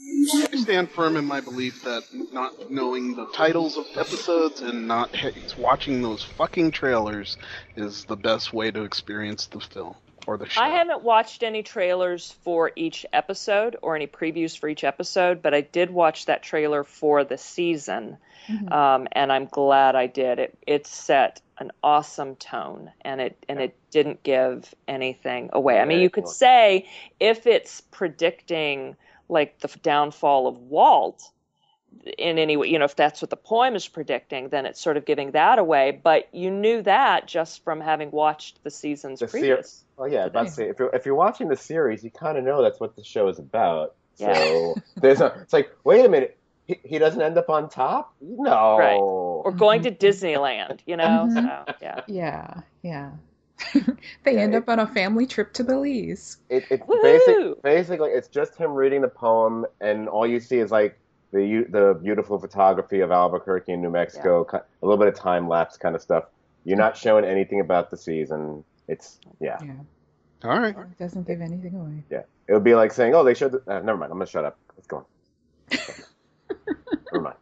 I stand firm in my belief that not knowing the titles of episodes and not ha- watching those fucking trailers is the best way to experience the film or the show. I haven't watched any trailers for each episode or any previews for each episode, but I did watch that trailer for the season, Mhm. um, and I'm glad I did. It it set an awesome tone, and it and it didn't give anything away. I mean, you could say if it's predicting like the downfall of Walt in any way, you know, if that's what the poem is predicting, then it's sort of giving that away. But you knew that just from having watched the seasons The ser- previous. Oh yeah, about to say if you're if you're watching the series, you kind of know that's what the show is about. Yeah. So there's a, it's like, wait a minute, he, he doesn't end up on top? No. Right. or going to Disneyland, you know? Mhm. So, yeah. Yeah, yeah. they Yeah, end it- up on a family trip to Belize. It, it's basic, basically it's just him reading the poem, and all you see is like the the beautiful photography of Albuquerque in New Mexico, ki- a little bit of time lapse kind of stuff. You're not showing anything about the season. It's yeah, Yeah, All right. it doesn't give anything away. yeah. It would be like saying, oh, they showed. The, uh, never mind. I'm gonna shut up. Let's go on. never mind.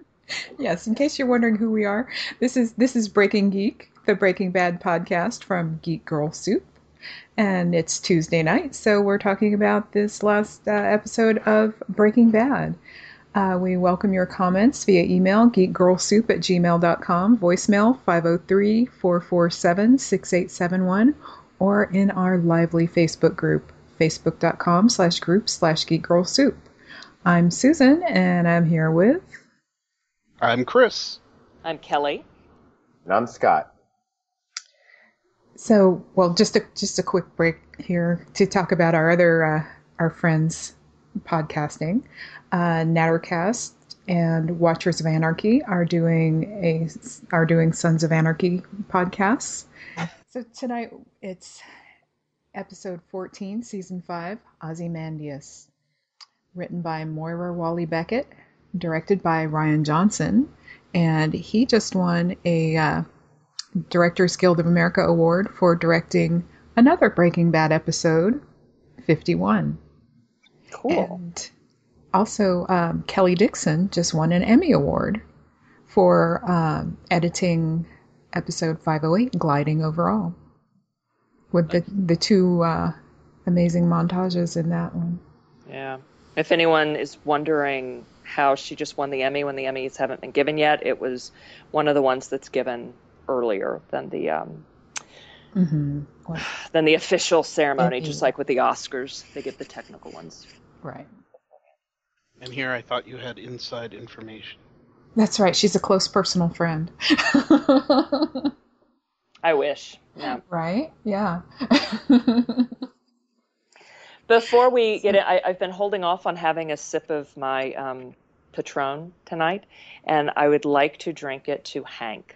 Yes, in case you're wondering who we are, this is this is Breaking Geek, the Breaking Bad podcast from Geek Girl Soup, and it's Tuesday night, so we're talking about this last uh, episode of Breaking Bad. Uh, we welcome your comments via email, geekgirlsoup at gmail.com, voicemail 503-447-6871, or in our lively Facebook group, facebook.com slash group slash geekgirlsoup. I'm Susan, and I'm here with... I'm Chris. I'm Kelly. And I'm Scott. So, well, just a just a quick break here to talk about our other uh, our friends podcasting. Uh, Nattercast and Watchers of Anarchy are doing a are doing Sons of Anarchy podcasts. So tonight it's episode fourteen, season five, Ozymandias, written by Moira Walley-Beckett, directed by Rian Johnson, and he just won a. Uh, Directors Guild of America Award for directing another Breaking Bad episode, 51. Cool. And also, um, Kelly Dixon just won an Emmy Award for um, editing episode 508, Gliding Over All, with the, the two uh, amazing montages in that one. Yeah. If anyone is wondering how she just won the Emmy when the Emmys haven't been given yet, it was one of the ones that's given earlier than the um, Mm-hmm. than the official ceremony, just Mhm. like with the Oscars, they give the technical ones. Right. And here I thought you had inside information. That's right. She's a close personal friend. I wish. Yeah. right? Yeah. Before we get in, I, I've been holding off on having a sip of my um, Patron tonight, and I would like to drink it to Hank.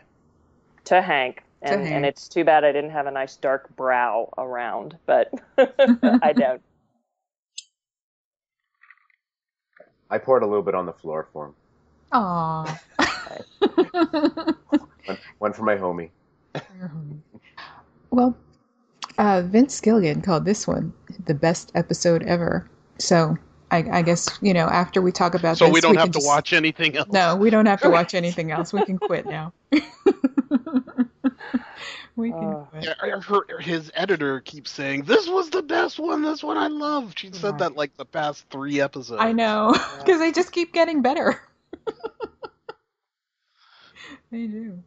To Hank. To And, Hank. and it's too bad I didn't have a nice dark brow around, but I don't. I poured a little bit on the floor for him. Aw. One, one for my homie. well, uh, Vince Gilligan called this one the best episode ever. So I, I guess you know after we talk about So this, we don't can have to just- watch anything else. No, we don't have to watch anything else. We can quit now. we can quit. Yeah, I heard his editor keeps saying this was the best one. This one I love. She said Right. that like the past three episodes. I know because they just keep getting better. they do.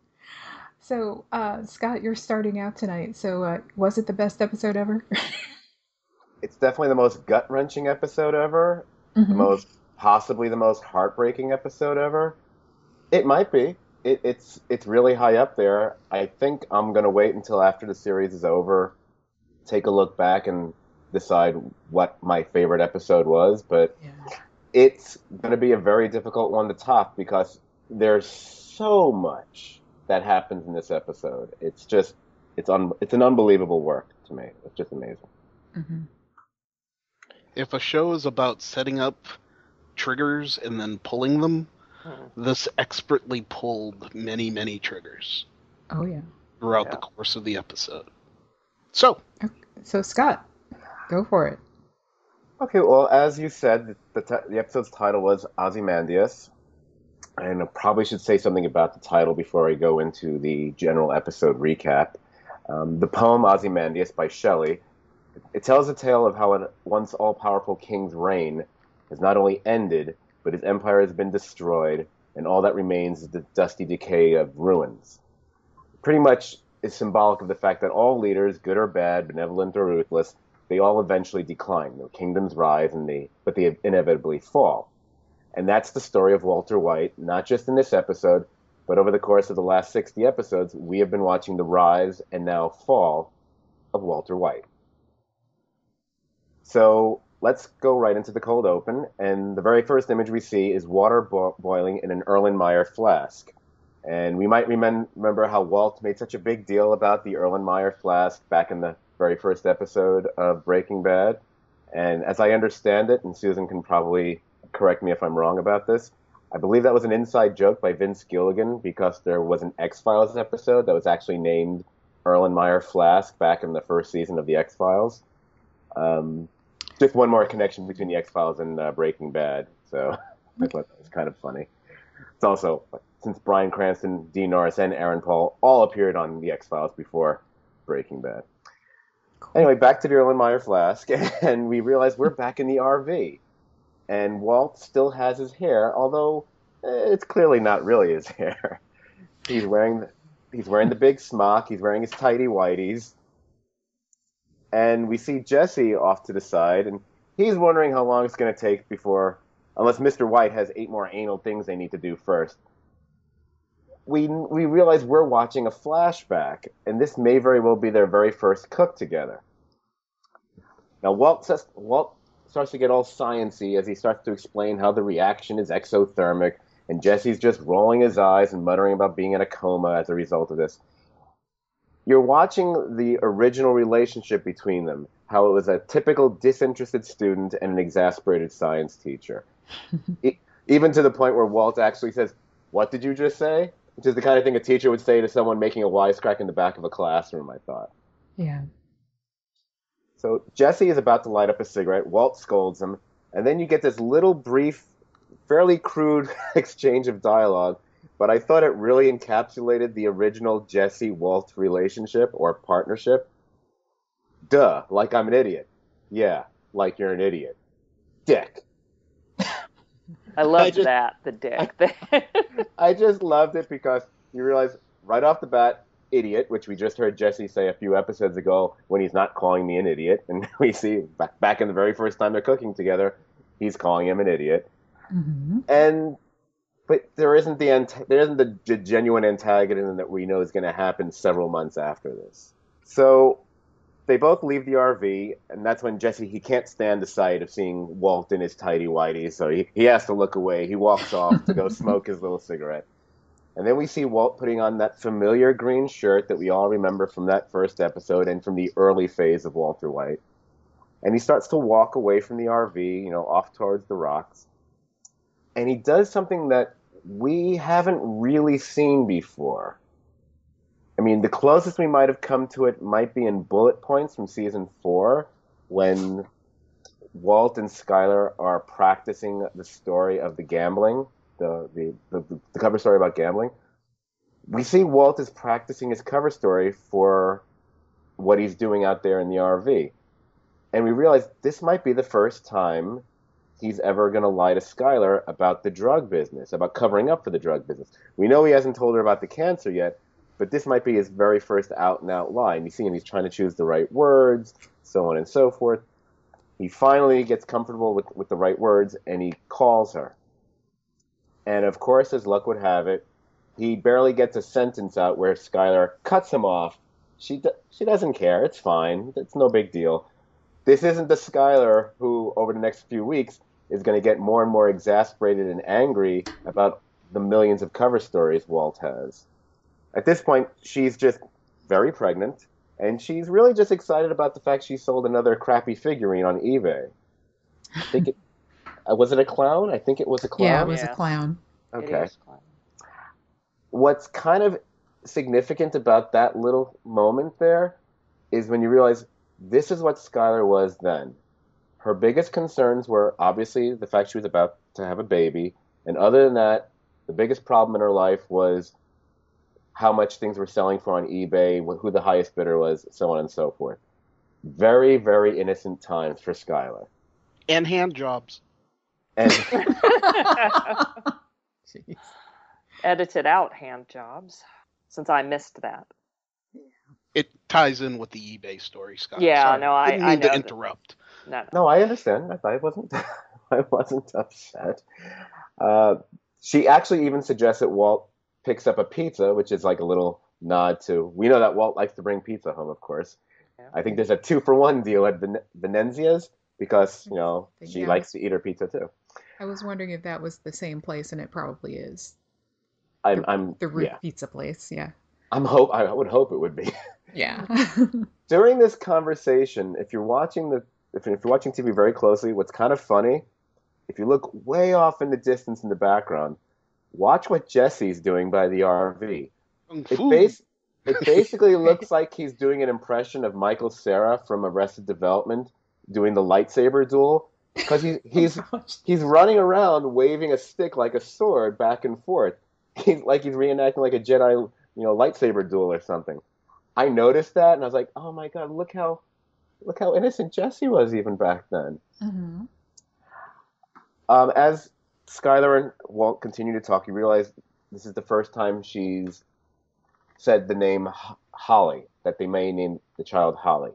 So, uh, Scott, you're starting out tonight. So, uh, was it the best episode ever? It's definitely the most gut wrenching episode ever. the Mhm. most possibly the most heartbreaking episode ever. It might be. It, it's it's really high up there. I think I'm gonna wait until after the series is over, take a look back and decide what my favorite episode was. But Yeah. it's gonna be a very difficult one to top because there's so much that happens in this episode. It's just it's un, it's an unbelievable work to me. It's just amazing. Mhm. If a show is about setting up triggers and then pulling them, This expertly pulled many, many triggers Oh yeah. throughout the course of the episode. So, So Scott, go for it. Okay, well, as you said, the, t- the episode's title was Ozymandias. And I probably should say something about the title before I go into the general episode recap. Um, the poem Ozymandias by Shelley. It tells a tale of how a once all powerful king's reign has not only ended, but his empire has been destroyed, and all that remains is the dusty decay of ruins. Pretty much is symbolic of the fact that all leaders, good or bad, benevolent or ruthless, they all eventually decline. Their kingdoms rise, and they but they inevitably fall. And that's the story of Walter White, not just in this episode, but over the course of the last 60 episodes, we have been watching the rise and now fall of Walter White. So let's go right into the cold open. And the very first image we see is water bo- boiling in an Erlenmeyer flask. And we might remem- remember how Walt made such a big deal about the Erlenmeyer flask back in the very first episode of Breaking Bad. And as I understand it, and Susan can probably correct me if I'm wrong about this, I believe that was an inside joke by Vince Gilligan because there was an X Files episode that was actually named Erlenmeyer Flask back in the first season of the X Files. Um, just one more connection between the X Files and uh, Breaking Bad, so I thought that was kind of funny. It's also since Bryan Cranston, Dean Norris, and Aaron Paul all appeared on the X Files before Breaking Bad. Anyway, back to the Erlenmeyer Flask, and we realize we're back in the RV and Walt still has his hair, although eh, it's clearly not really his hair. he's wearing the, he's wearing the big smock. He's wearing his tidy whities, and we see Jesse off to the side, and he's wondering how long it's going to take before, unless Mister White has eight more anal things they need to do first. We we realize we're watching a flashback, and this may very well be their very first cook together. Now Walt says Walt starts to get all sciency as he starts to explain how the reaction is exothermic, and Jesse's just rolling his eyes and muttering about being in a coma as a result of this. You're watching the original relationship between them, how it was a typical disinterested student and an exasperated science teacher. it, even to the point where Walt actually says, What did you just say? Which is the kind of thing a teacher would say to someone making a wisecrack in the back of a classroom, I thought. Yeah. So Jesse is about to light up a cigarette. Walt scolds him, and then you get this little brief, fairly crude exchange of dialogue. But I thought it really encapsulated the original Jesse Walt relationship or partnership. Duh, like I'm an idiot. Yeah, like you're an idiot. Dick. I loved I just- that, the dick. I just loved it because you realize right off the bat, idiot, which we just heard Jesse say a few episodes ago when he's not calling me an idiot, and we see back, back in the very first time they're cooking together, he's calling him an idiot, hmm and but there isn't the ant- there isn't the genuine antagonism that we know is going to happen several months after this. So they both leave the RV, and that's when Jesse he can't stand the sight of seeing Walt in his tidy whitey, so he, he has to look away. He walks off to go smoke his little cigarette. And then we see Walt putting on that familiar green shirt that we all remember from that first episode and from the early phase of Walter White. And he starts to walk away from the RV, you know, off towards the rocks. And he does something that we haven't really seen before. I mean, the closest we might have come to it might be in bullet points from season four, when Walt and Skyler are practicing the story of the gambling, the, the, the, the cover story about gambling. We see Walt is practicing his cover story for what he's doing out there in the RV. And we realize this might be the first time he's ever going to lie to Skyler about the drug business, about covering up for the drug business. We know he hasn't told her about the cancer yet, but this might be his very first out and out lie. And you see him, he's trying to choose the right words, so on and so forth. He finally gets comfortable with, with the right words and he calls her. And of course, as luck would have it, he barely gets a sentence out where Skyler cuts him off. She, she doesn't care. It's fine. It's no big deal. This isn't the Skyler who, over the next few weeks, is going to get more and more exasperated and angry about the millions of cover stories Walt has. At this point, she's just very pregnant, and she's really just excited about the fact she sold another crappy figurine on eBay. I think it uh, was it a clown? I think it was a clown. Yeah, it was Yeah. a clown. Okay. is. What's kind of significant about that little moment there is when you realize this is what Skyler was then. Her biggest concerns were obviously the fact she was about to have a baby, and other than that, the biggest problem in her life was how much things were selling for on eBay, who the highest bidder was, so on and so forth. Very, very innocent times for Skyler. And hand jobs. And Jeez. Edited out hand jobs, since I missed that. It ties in with the eBay story, Scott. Yeah, Sorry. no, I- Didn't I mean know to that- interrupt. No, no. no, I understand. I, I wasn't. I wasn't upset. Uh, she actually even suggests that Walt picks up a pizza, which is like a little nod to. We know that Walt likes to bring pizza home, of course. Yeah. I think there's a two for one deal at Ven- Venezia's because you know she Yeah. likes to eat her pizza too. I was wondering if that was the same place, and it probably is. I'm, The- I'm, The root yeah, pizza place, yeah. I'm hope. I would hope it would be. Yeah. During this conversation, if you're watching the, if, if you're watching TV very closely, what's kind of funny, if you look way off in the distance in the background, watch what Jesse's doing by the RV. It, bas- it basically looks like he's doing an impression of Michael Cera from Arrested Development doing the lightsaber duel because he, he's he's running around waving a stick like a sword back and forth. He's like he's reenacting like a Jedi, you know, lightsaber duel or something. I noticed that and I was like, oh my god, look how look how innocent Jesse was even back then. Mhm. Um, as Skyler and Walt continue to talk, you realize this is the first time she's said the name Holly, that they may name the child Holly,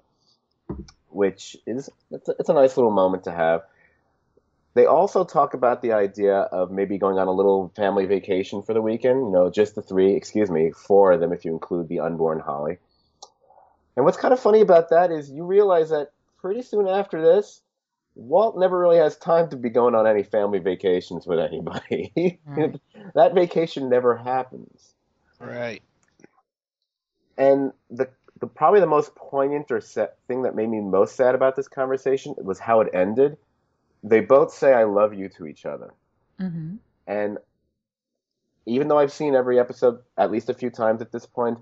which is it's a, it's a nice little moment to have. They also talk about the idea of maybe going on a little family vacation for the weekend. You know, just the three, excuse me, four of them if you include the unborn Holly. And what's kind of funny about that is you realize that pretty soon after this, Walt never really has time to be going on any family vacations with anybody. Right. that vacation never happens. Right. And the, the probably the most poignant or set thing that made me most sad about this conversation was how it ended. They both say "I love you" to each other, Mhm. and even though I've seen every episode at least a few times at this point,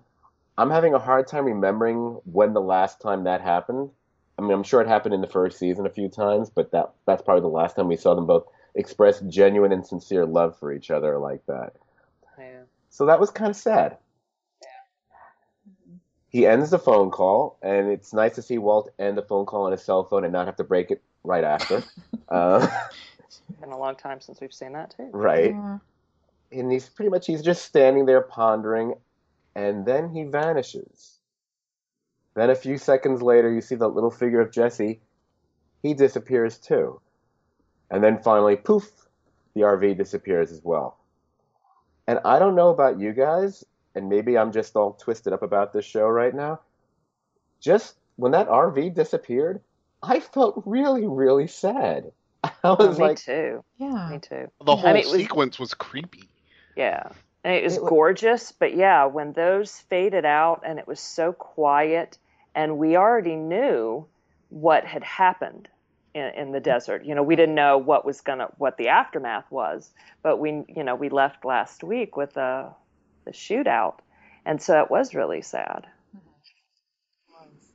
I'm having a hard time remembering when the last time that happened. I mean, I'm sure it happened in the first season a few times, but that that's probably the last time we saw them both express genuine and sincere love for each other like that. Yeah. So that was kind of sad. He ends the phone call, and it's nice to see Walt end the phone call on his cell phone and not have to break it right after. uh, it's Been a long time since we've seen that too. right. Yeah. And he's pretty much he's just standing there pondering, and then he vanishes. Then a few seconds later, you see the little figure of Jesse. He disappears too. And then finally, poof, the RV disappears as well. And I don't know about you guys, and maybe I'm just all twisted up about this show right now. Just when that RV disappeared, I felt really, really sad. I Oh, was me like, too. Yeah. Me too. The whole I mean, it was- sequence was creepy. Yeah. And it was It wa- gorgeous, but yeah, when those faded out and it was so quiet and we already knew what had happened in, in the desert. You know, we didn't know what was gonna what the aftermath was, but we you know, we left last week with the the shootout. And so it was really sad.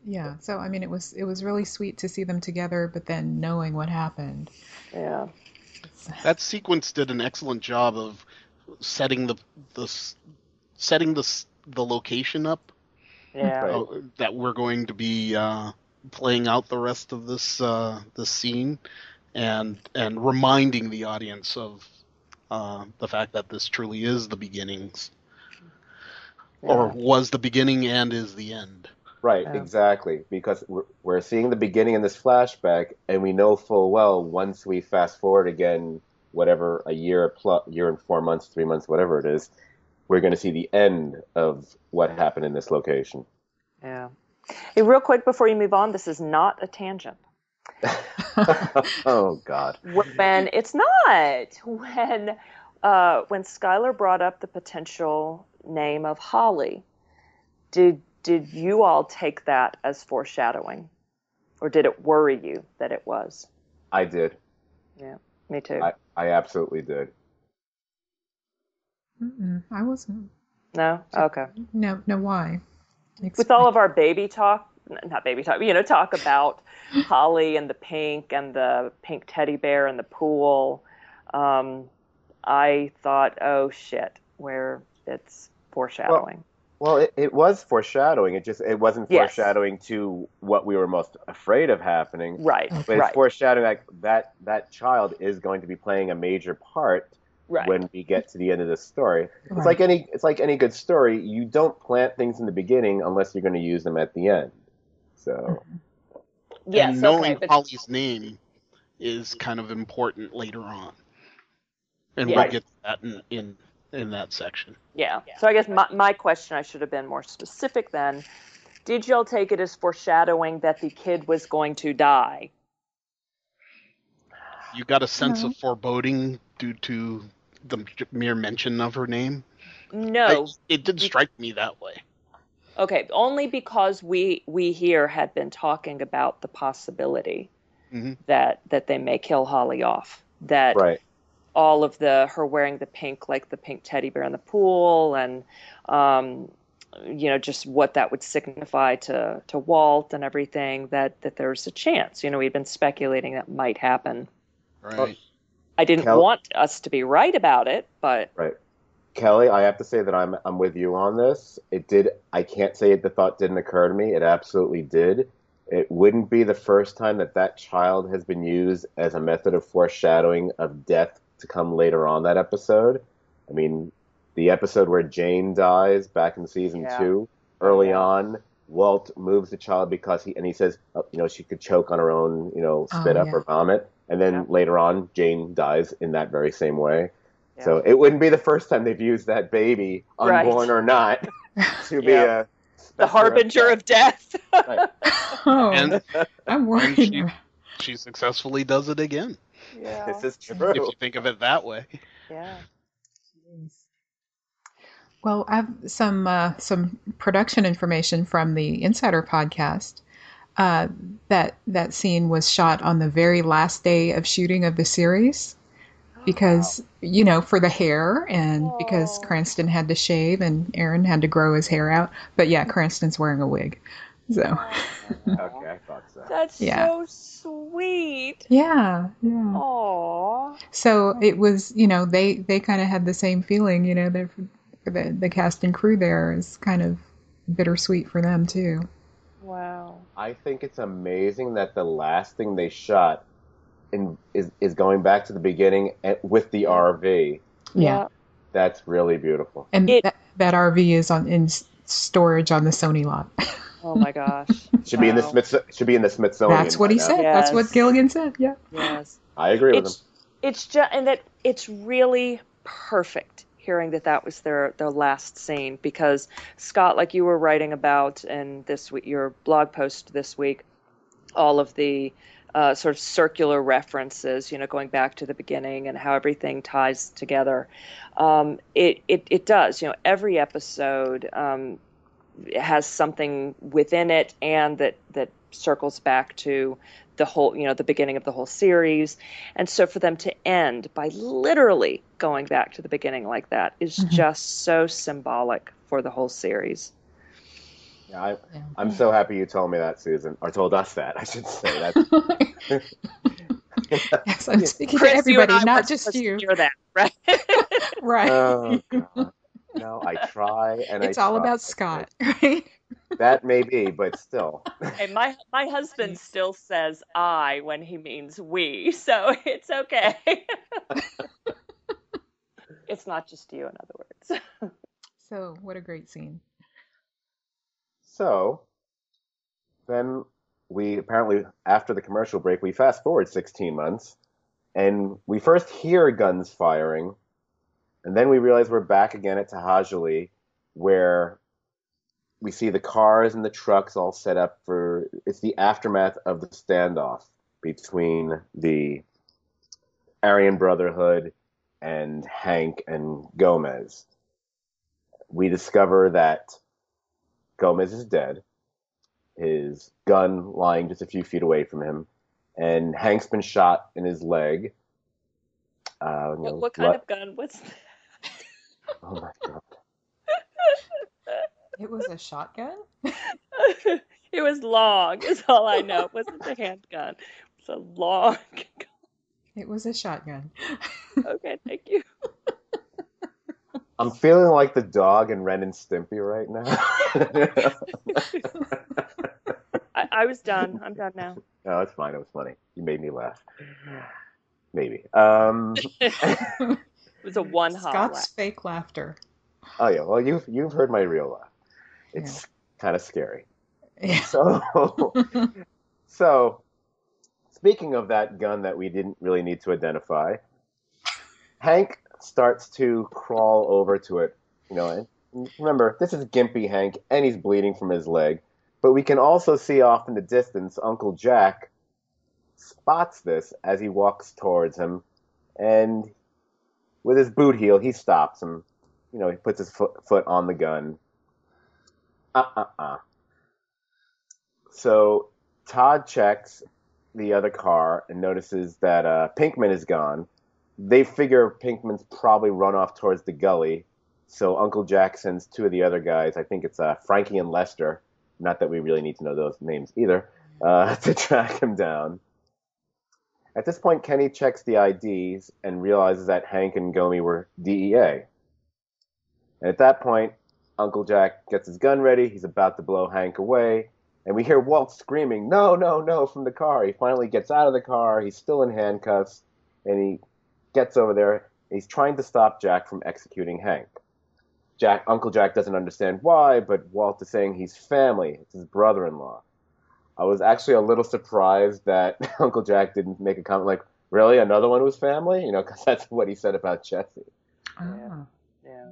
Yeah. So I mean, it was it was really sweet to see them together, but then knowing what happened. Yeah. That sequence did an excellent job of setting the the setting the the location up Yeah. Uh, that we're going to be uh, playing out the rest of this uh, this scene, and and reminding the audience of uh, the fact that this truly is the beginnings, or was the beginning and is the end. Right, Yeah. exactly. Because we're, we're seeing the beginning in this flashback, and we know full well once we fast forward again, whatever a year plus year and four months, three months, whatever it is, we're going to see the end of what happened in this location. Yeah. Hey, real quick before you move on, this is not a tangent. oh God! when it's not when uh, when Skyler brought up the potential name of Holly, did did you all take that as foreshadowing, or did it worry you that it was? I did. Yeah, me too. I, I absolutely did. Mm-mm, I wasn't. no, okay. No, no. Why? With all of our baby talk not baby talk, you know, talk about Holly and the pink and the pink teddy bear and the pool. Um, I thought, oh shit, where it's foreshadowing. Well, it, it was foreshadowing. It just it wasn't Yes. foreshadowing to what we were most afraid of happening. right, But But it's right, foreshadowing like that that child is going to be playing a major part right. when we get to the end of the story. It's like any it's like any good story. You don't plant things in the beginning unless you're going to use them at the end. So mm-hmm. yes, and knowing okay, but- Holly's name is kind of important later on, and Yeah. we'll get to that in, in in that section. Yeah. So I guess my, my question, I should have been more specific then. Did y'all take it as foreshadowing that the kid was going to die? You got a sense No. of foreboding due to the mere mention of her name. No. I- it did You- strike me that way. Okay, only because we we here had been talking about the possibility Mhm. that that they may kill Holly off. That right. All of the her wearing the pink like the pink teddy bear in the pool and um you know just what that would signify to to Walt and everything that that there's a chance you know we'd been speculating that might happen Right. I didn't Kel- want us to be right about it but right Kelly, I have to say that I'm I'm with you on this. It did. I can't say it, the thought didn't occur to me. It absolutely did. It wouldn't be the first time that that child has been used as a method of foreshadowing of death to come later on that episode. I mean, the episode where Jane dies back in season Yeah. two, early Yeah. on, Walt moves the child because he and he says, oh, you know, she could choke on her own, you know, oh, spit Oh, up yeah. or vomit, and then Yeah. later on, Jane dies in that very same way. Yeah. So it wouldn't be the first time they've used that baby, Right. unborn or not, to be a the specter harbinger death. of death Right. oh, And I'm worried. and she- she successfully does it again. Yeah This is true. If you think of it that way. yeah Well, I have some uh, some production information from the Insider podcast. Uh, that that scene was shot on the very last day of shooting of the series, because you know for the hair and because Oh. Cranston had to shave and Aaron had to grow his hair out. But yeah, Cranston's wearing a wig, so Okay, I thought so. that's Yeah. so sweet yeah, yeah. Aww. So it was, you know, they they kind of had the same feeling, you know, the the the cast and crew there is kind of bittersweet for them too. wow I think it's amazing that the last thing they shot in, is is going back to the beginning at, with the RV. Yeah, That's really beautiful. and It- that, that RV is on in storage on the Sony lot. oh my gosh Should be in the Wow. Smith. Should be in the Smithsonian. That's what he by now. said. That's what Yes. Gilligan said. Yeah. yes I agree with him. it's it's just and that it's really perfect hearing that that was their their last scene because Scott like you were writing about in this your blog post this week all of the uh, sort of circular references you know going back to the beginning and how everything ties together um, it, it it does you know every episode um, has something within it and that that circles back to the whole you know the beginning of the whole series and so for them to end by literally going back to the beginning like that is Mhm. just so symbolic for the whole series Yeah, I, Yeah. I'm so happy you told me that, Susan, or told us that. I should say that. yes, I'm speaking Chris, to everybody, not just supposed you. hear that right Right. oh, God. No, I try and it's I all try. about Scott, right? That may be, but still. Hey, my my husband still says I when he means we, so it's okay. it's not just you, in other words. So, what a great scene. So then we apparently, after the commercial break, we fast forward 16 months and we first hear guns firing. And then we realize we're back again at To'hajiilee, where we see the cars and the trucks all set up for it's the aftermath of the standoff between the Aryan Brotherhood and Hank and Gomez. We discover that Gomez is dead, his gun lying just a few feet away from him, and Hank's been shot in his leg. Uh, what, what kind blood- of gun was that? Oh my god! It was a shotgun. It was long. Is all I know. It wasn't a handgun. It was a long. gun. It was a shotgun. okay, thank you. I'm feeling like the dog in Ren and Stimpy right now. I, I was done. I'm done now. no, it's fine. It was funny. You made me laugh. Maybe. Um, It was a one hot Scott's laugh. fake laughter. oh yeah. Well, you've you've heard my real laugh. It's kind of scary. Yeah. So, so speaking of that gun that we didn't really need to identify, Hank starts to crawl over to it. You know, and remember this is Gimpy Hank, and he's bleeding from his leg. But we can also see off in the distance Uncle Jack spots this as he walks towards him, and with his boot heel, he stops him. You know, he puts his foot, foot on the gun. Uh uh uh. So Todd checks the other car and notices that uh, Pinkman is gone. They figure Pinkman's probably run off towards the gully. So Uncle Jack sends two of the other guys, I think it's uh, Frankie and Lester, not that we really need to know those names either, uh, to track him down. At this point, Kenny checks the IDs and realizes that Hank and Gomie were DEA. And at that point, Uncle Jack gets his gun ready. He's about to blow Hank away. And we hear Walt screaming, No, no, no, from the car. He finally gets out of the car. He's still in handcuffs. And he gets over there. He's trying to stop Jack from executing Hank. Jack, Uncle Jack doesn't understand why, but Walt is saying he's family. It's his brother in law. I was actually a little surprised that Uncle Jack didn't make a comment like, Really? Another one was family? You know, because that's what he said about Jesse. Ah. Yeah.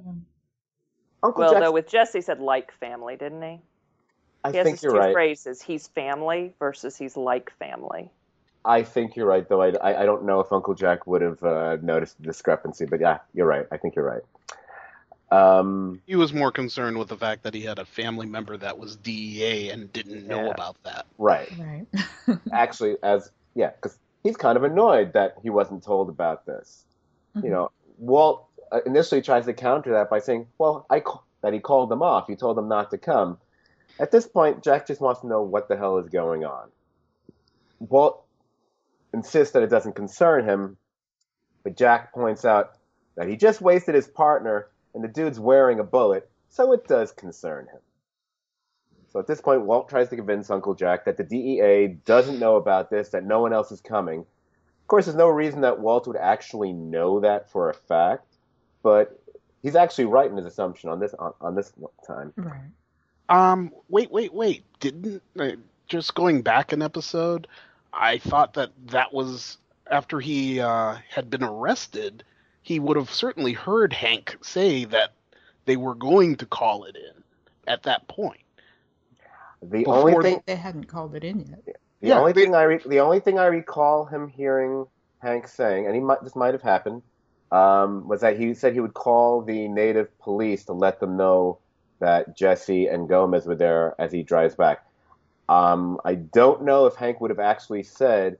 Uncle Jack Well, Jack, though, with Jesse said like family, didn't he? I He has think his you're two right. phrases. He's family versus he's like family. I think you're right, though. I, I, I don't know if Uncle Jack would have uh, noticed the discrepancy, but yeah, you're right. I think you're right. Um, He was more concerned with the fact that he had a family member that was DEA and didn't know Yeah. about that. right. Right. Actually, as yeah, because he's kind of annoyed that he wasn't told about this. Mm-hmm. You know, Walt uh, initially tries to counter that by saying, "Well, I ca- that he called them off. He told them not to come." At this point, Jack just wants to know what the hell is going on. Walt insists that it doesn't concern him, but Jack points out that he just wasted his partner and the dude's wearing a bullet, so it does concern him. So at this point, Walt tries to convince Uncle Jack that the DEA doesn't know about this, that no one else is coming. Of course, there's no reason that Walt would actually know that for a fact, but he's actually right in his assumption on this on, on this time. Right. Um, wait, wait, wait. Didn't uh, just going back an episode? I thought that that was after he uh, had been arrested. He would have certainly heard Hank say that they were going to call it in at that point. The only thing They hadn't called it in yet. The Yeah, only they- thing I re- the only thing I recall him hearing Hank saying, and he might this might have happened, um, was that he said he would call the native police to let them know that Jesse and Gomez were there as he drives back. Um, I don't know if Hank would have actually said,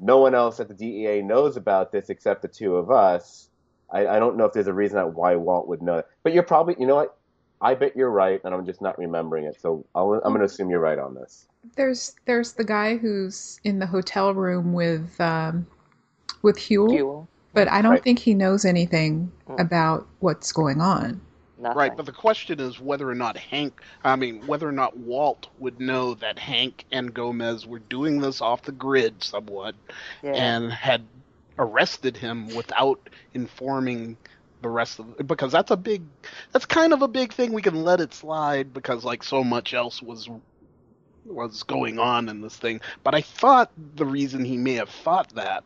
"No one else at the DEA knows about this except the two of us." I, I don't know if there's a reason that why Walt would know it. But you're probably, you know what? I bet you're right, and I'm just not remembering it. So I'll, I'm going to assume you're right on this. There's there's the guy who's in the hotel room with um, with Huell, Fuel. but I don't Right. think he knows anything Mm. about what's going on. Nothing. Right, but the question is whether or not Hank, I mean, whether or not Walt would know that Hank and Gomez were doing this off the grid somewhat yeah. and had arrested him without informing the rest of because that's a big that's kind of a big thing we can let it slide because like so much else was was going on in this thing but i thought the reason he may have thought that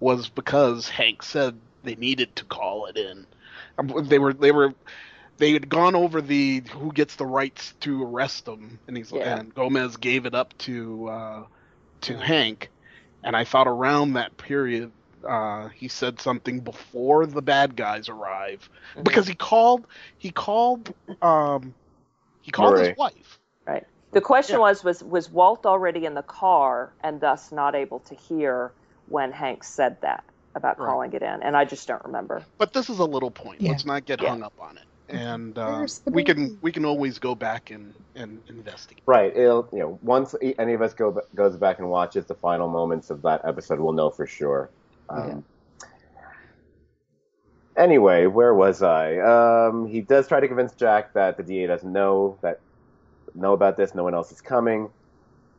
was because hank said they needed to call it in they were they were they had gone over the who gets the rights to arrest them and he's Yeah. and gomez gave it up to uh to hank and i thought around that period uh, he said something before the bad guys arrive Mhm. because he called he called um he called Marie. his wife Right. The question Yeah. was was was Walt already in the car and thus not able to hear when Hank said that about Right. calling it in? And I just don't remember. but this is a little point Yeah. let's not get Yeah. hung up on it and uh, we can we can always go back and and investigate. Right. It'll, you know, once e- any of us go goes back and watches the final moments of that episode, we'll know for sure. Um, Anyway, where was I? Um, he does try to convince Jack that the DA doesn't know that know about this. No one else is coming,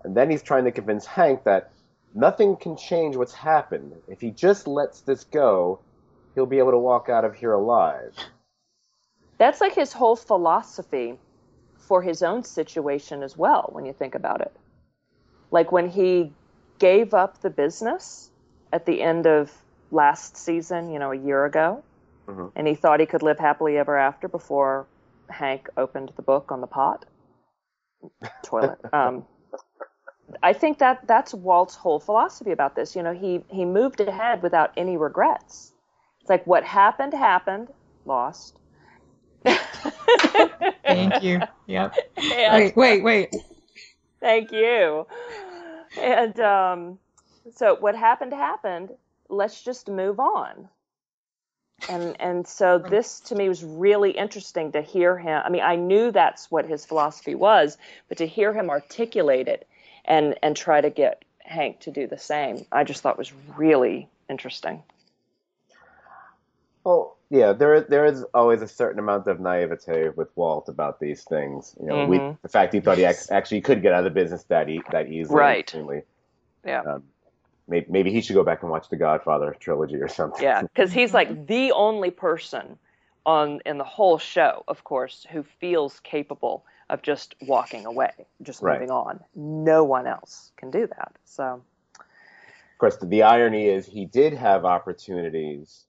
and then he's trying to convince Hank that nothing can change what's happened. If he just lets this go, he'll be able to walk out of here alive. That's like his whole philosophy for his own situation as well, when you think about it. Like when he gave up the business at the end of last season, you know, a year ago, Mhm. and he thought he could live happily ever after before Hank opened the book on the pot toilet. Um, I think that that's Walt's whole philosophy about this. You know, he he moved ahead without any regrets. It's like what happened happened, lost. Thank you. Yep. And- Wait, wait, wait. Thank you. And um, so what happened happened. Let's just move on. And and so this to me was really interesting to hear him. I mean, I knew that's what his philosophy was, but to hear him articulate it and and try to get Hank to do the same, I just thought was really interesting. Well, yeah, there there is always a certain amount of naivete with Walt about these things. You know, we, Mhm. the fact he thought he ac- actually could get out of the business that e- that easily. Right. extremely. Yeah. Um, maybe, maybe he should go back and watch the Godfather trilogy or something. Yeah, because he's like the only person on in the whole show, of course, who feels capable of just walking away, just Right. moving on. No one else can do that. So Of course, the irony is he did have opportunities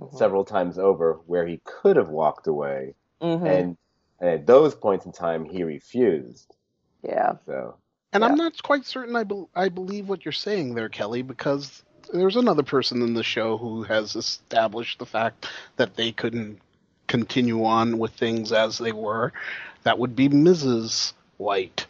mhm. several times over where he could have walked away, Mhm. and, and at those points in time he refused. yeah, So And Yeah. I'm not quite certain I, bel I believe what you're saying there, Kelly, because there's another person in the show who has established the fact that they couldn't continue on with things as they were. That would be Mrs. White.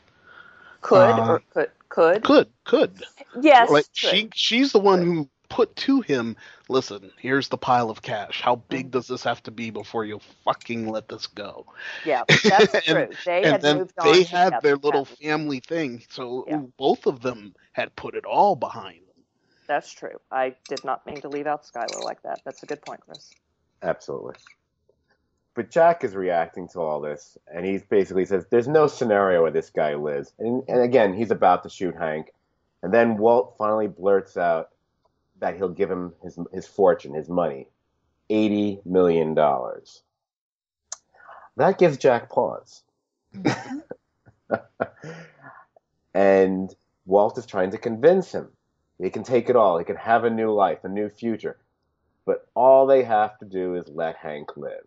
could Uh, or could could Could, could. yes, like could. she she's the one who put to him, listen, here's the pile of cash. How big mm. does this have to be before you fucking let this go? yeah, that's and- true. They and had then moved on. they had their little Cat. family thing, so Yeah. both of them had put it all behind them. That's true. I did not mean to leave out Skyler like that. That's a good point, Chris. Absolutely. But Jack is reacting to all this, and he basically says, "There's no scenario where this guy lives." And, and again, he's about to shoot Hank, and then Walt finally blurts out that he'll give him his his fortune, his money, eighty million dollars. That gives Jack pause, mm-hmm. and Walt is trying to convince him he can take it all. He can have a new life, a new future but all they have to do is let Hank live.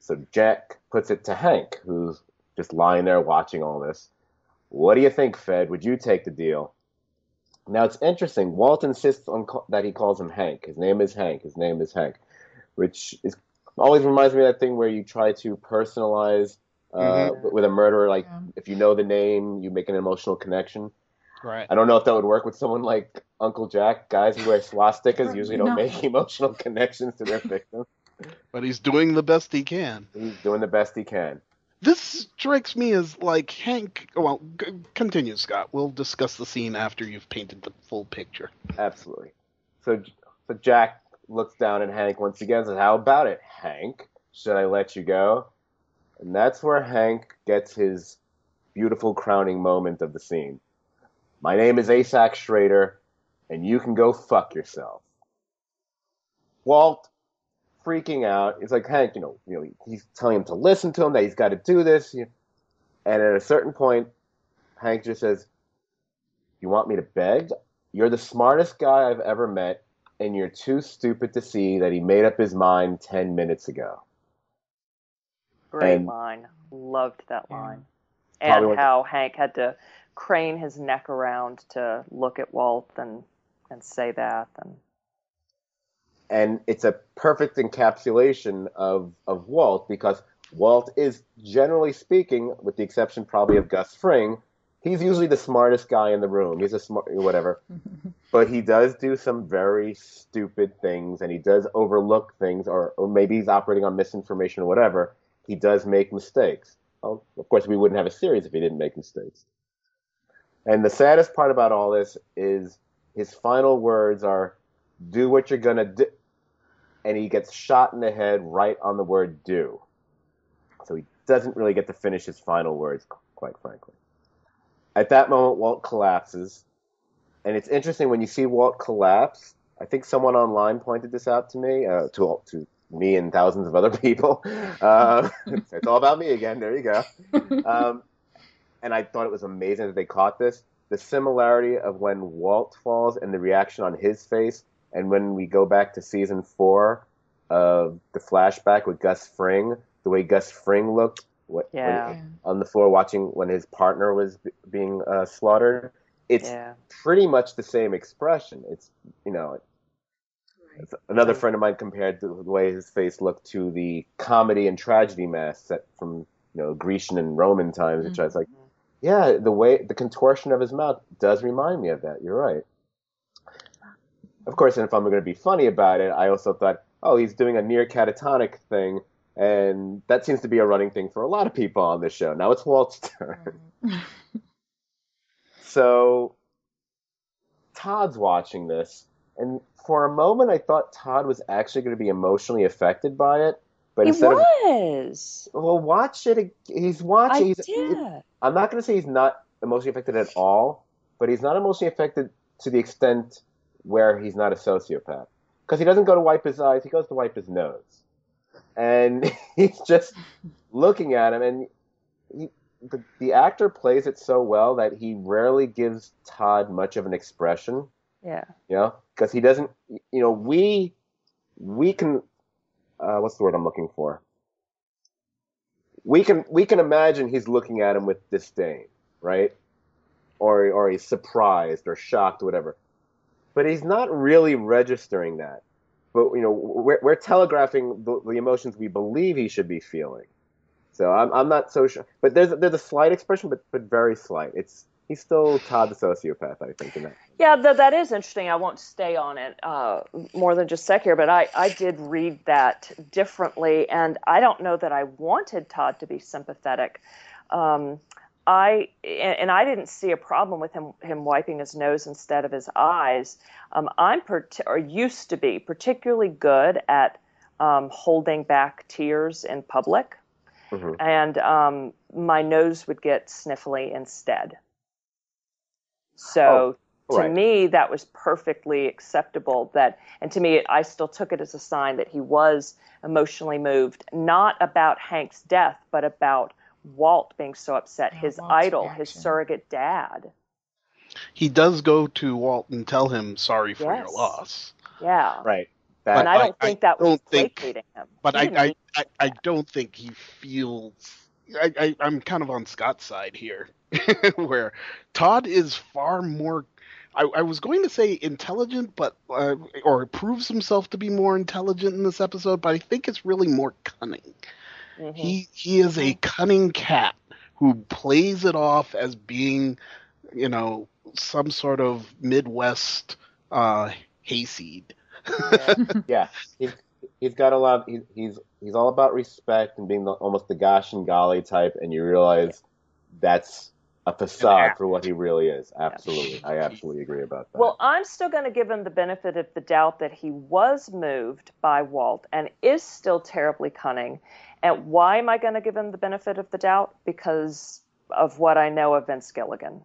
So Jack puts it to Hank, who's just lying there watching all this. What do you think, Fed? Would you take the deal? Now it's interesting. Walt insists on ca- that he calls him Hank. His name is Hank. His name is Hank, which is always reminds me of that thing where you try to personalize uh, Mhm. with a murderer. Like Yeah. if you know the name, you make an emotional connection. Right. I don't know if that would work with someone like Uncle Jack. Guys who wear swastikas usually don't No. make emotional connections to their victims. But he's doing the best he can. He's doing the best he can. This strikes me as like Hank. Oh, well, g- continue, Scott. We'll discuss the scene after you've painted the full picture. Absolutely. So, so Jack looks down at Hank once again and says, How about it, Hank? Should I let you go? And that's where Hank gets his beautiful crowning moment of the scene. My name is ASAC Schrader, and you can go fuck yourself. Walt, freaking out, he's like, Hank, you know, you know, he's telling him to listen to him, that he's got to do this. you- And at a certain point, Hank just says, You want me to beg? You're the smartest guy I've ever met, and you're too stupid to see that he made up his mind 10 minutes ago. Great And- line. Loved that line. And what- how Hank had to crane his neck around to look at Walt and and say that and And it's a perfect encapsulation of, of Walt because Walt is, generally speaking, with the exception probably of Gus Fring, he's usually the smartest guy in the room. He's a smart, whatever. but he does do some very stupid things, and he does overlook things, or, or maybe he's operating on misinformation or whatever. He does make mistakes. Well, of course, we wouldn't have a series if he didn't make mistakes. And the saddest part about all this is his final words are, "Do what you're gonna do," and he gets shot in the head right on the word "do." So he doesn't really get to finish his final words, quite frankly. At that moment, Walt collapses, and it's interesting when you see Walt collapse. I think someone online pointed this out to me, uh, to to me and thousands of other people. Uh, it's all about me again. There you go. Um, and I thought it was amazing that they caught this. The similarity of when Walt falls and the reaction on his face, and when we go back to season four of the flashback with Gus Fring, the way Gus Fring looked what, Yeah. when- on the floor watching when his partner was b- being uh, slaughtered. It's Yeah. pretty much the same expression. It's you know it's- another friend of mine compared the way his face looked to the comedy and tragedy mask set from you know Grecian and Roman times, which I was like, yeah, the way the contortion of his mouth does remind me of that. You're right. Of course, and if I'm going to be funny about it, I also thought, oh, he's doing a near catatonic thing, and that seems to be a running thing for a lot of people on this show. Now it's Walt's turn. So Todd's watching this, and for a moment I thought Todd was actually going to be emotionally affected by it. But He instead was. of well, watch it. He's I watching. He's, did. I'm not going to say he's not emotionally affected at all, but he's not emotionally affected to the extent where he's not a sociopath. Because he doesn't go to wipe his eyes; he goes to wipe his nose, and he's just looking at him. And he, the, the actor plays it so well that he rarely gives Todd much of an expression. Yeah. You know, because he doesn't. You know, we we can. Uh, what's the word I'm looking for? We can we can imagine he's looking at him with disdain, right? Or or he's surprised or shocked, or whatever. But he's not really registering that. But you know, we're, we're telegraphing the, the emotions we believe he should be feeling. So I'm I'm not so sure. But there's there's a slight expression, but but very slight. It's he's still Todd the sociopath, I think, in that. Yeah, th- that is interesting. I won't stay on it uh, more than just a sec here, but I, I did read that differently, and I don't know that I wanted Todd to be sympathetic. Um, I and, I didn't see a problem with him him wiping his nose instead of his eyes. Um, I'm part- or used to be particularly good at um, holding back tears in public, Mhm. and um, my nose would get sniffly instead. So to right. me that was perfectly acceptable that and to me i still took it as a sign that he was emotionally moved not about hank's death but about walt being so upset Yeah, his Walt's idol his surrogate dad He does go to Walt and tell him sorry for your loss. yeah Right. But and i don't I- think that was don't think- placating him But I, I, I, I don't think he feels. I, I, I'm kind of on Scott's side here, where Todd is far more. I, I was going to say intelligent, but uh, or proves himself to be more intelligent in this episode, but I think it's really more cunning. Mhm. He he is a cunning cat who plays it off as being, you know, some sort of Midwest uh, hayseed. Yeah, he's he's got a lot. He's he's he's all about respect and being the, almost the gosh and golly type, and you realize that's a facade for what he really is. Absolutely, I absolutely agree about that. Well, I'm still going to give him the benefit of the doubt that he was moved by Walt and is still terribly cunning. And why am I going to give him the benefit of the doubt? Because of what I know of Vince Gilligan.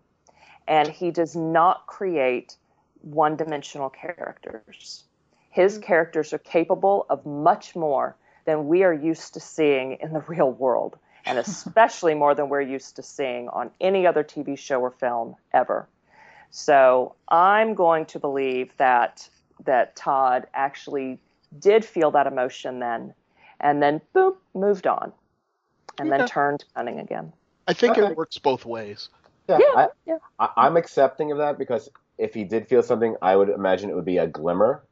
And he does not create one dimensional characters. His mm-hmm. characters are capable of much more than we are used to seeing in the real world, and especially more than we're used to seeing on any other TV show or film ever. So I'm going to believe that that Todd actually did feel that emotion then, and then boom, moved on, and then turned cunning again. I think Okay. it works both ways. yeah, yeah, I, yeah. I, I'm accepting of that because if he did feel something, I would imagine it would be a glimmer,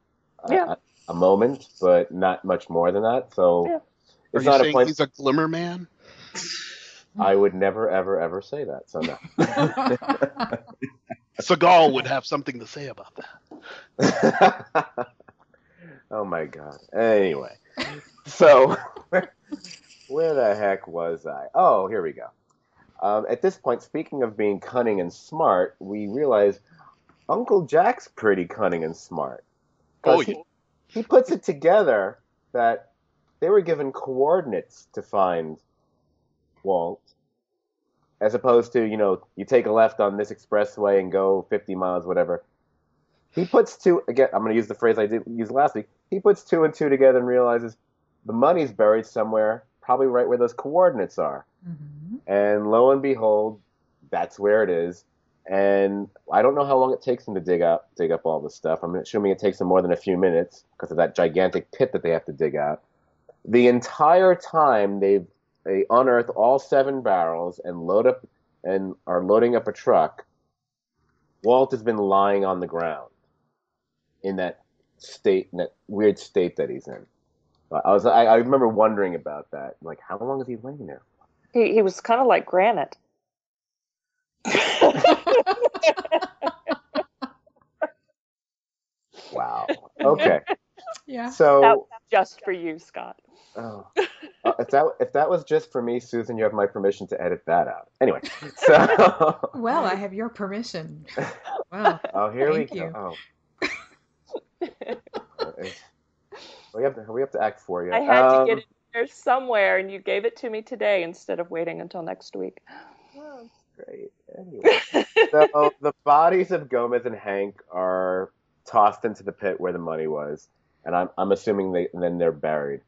a- Yeah. a, a moment, but not much more than that. So Yeah. Are it's you not a saying point. he's a glimmer man? I would never, ever, ever say that. So no. Seagal would have something to say about that. oh my god. Anyway, so where the heck was I? Oh, here we go. Um, at this point, speaking of being cunning and smart, we realize Uncle Jack's pretty cunning and smart. 'Cause Oh, he, yeah. he puts it together that they were given coordinates to find Walt, as opposed to, you know, you take a left on this expressway and go 50 miles, whatever. He puts two, again, I'm going to use the phrase I did use last week. He puts two and two together and realizes the money's buried somewhere, probably right where those coordinates are. Mhm. And lo and behold, that's where it is. And I don't know how long it takes him to dig out, dig up all this stuff. I'm assuming it takes him more than a few minutes because of that gigantic pit that they have to dig out. The entire time they've they unearth all seven barrels and load up and are loading up a truck. Walt has been lying on the ground in that state, weird state that he's in. I was, I, I remember wondering about that. Like, how long is he laying there? He, he was kind of like granite. Wow. Okay. Yeah. So, was just for you, Scott. oh, uh, if that if that was just for me, Susan, you have my permission to edit that out. Anyway, so Well, I have your permission. Wow. oh, here Thank we you. go. Oh. It's- we have to we have to act for you. I had Um, to get it there somewhere, and you gave it to me today instead of waiting until next week. Oh, Great. Anyway, so the bodies of Gomez and Hank are tossed into the pit where the money was, and I'm I'm assuming they then they're buried.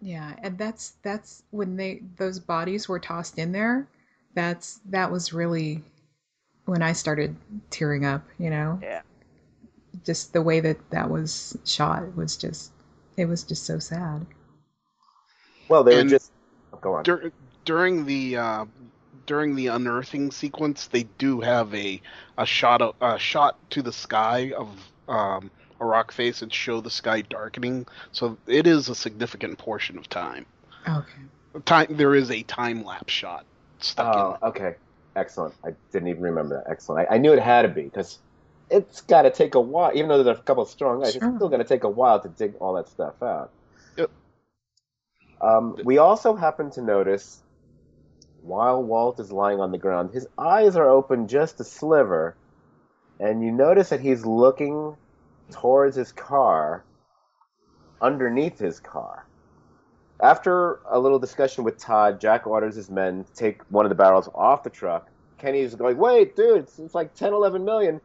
Yeah, and that's that's when they those bodies were tossed in there. That's that was really when I started tearing up. You know, Yeah. Just the way that that was shot was just it was just so sad. Well, they And- were just oh, go on. Dur- during the uh, during the unearthing sequence, they do have a a shot of, a shot to the sky of um, a rock face and show the sky darkening. So it is a significant portion of time. Okay. Time there is a time lapse shot stuck in. Oh, okay. Excellent. I didn't even remember that. Excellent. I, I knew it had to be because it's got to take a while. Even though there's a couple of strong guys, Sure. it's still going to take a while to dig all that stuff out. Yep. Um, we also happen to notice while Walt is lying on the ground, his eyes are open just a sliver, and you notice that he's looking towards his car, underneath his car. After a little discussion with Todd, Jack orders his men to take one of the barrels off the truck. Kenny's going, wait, dude, it's, it's like 10, 11 million.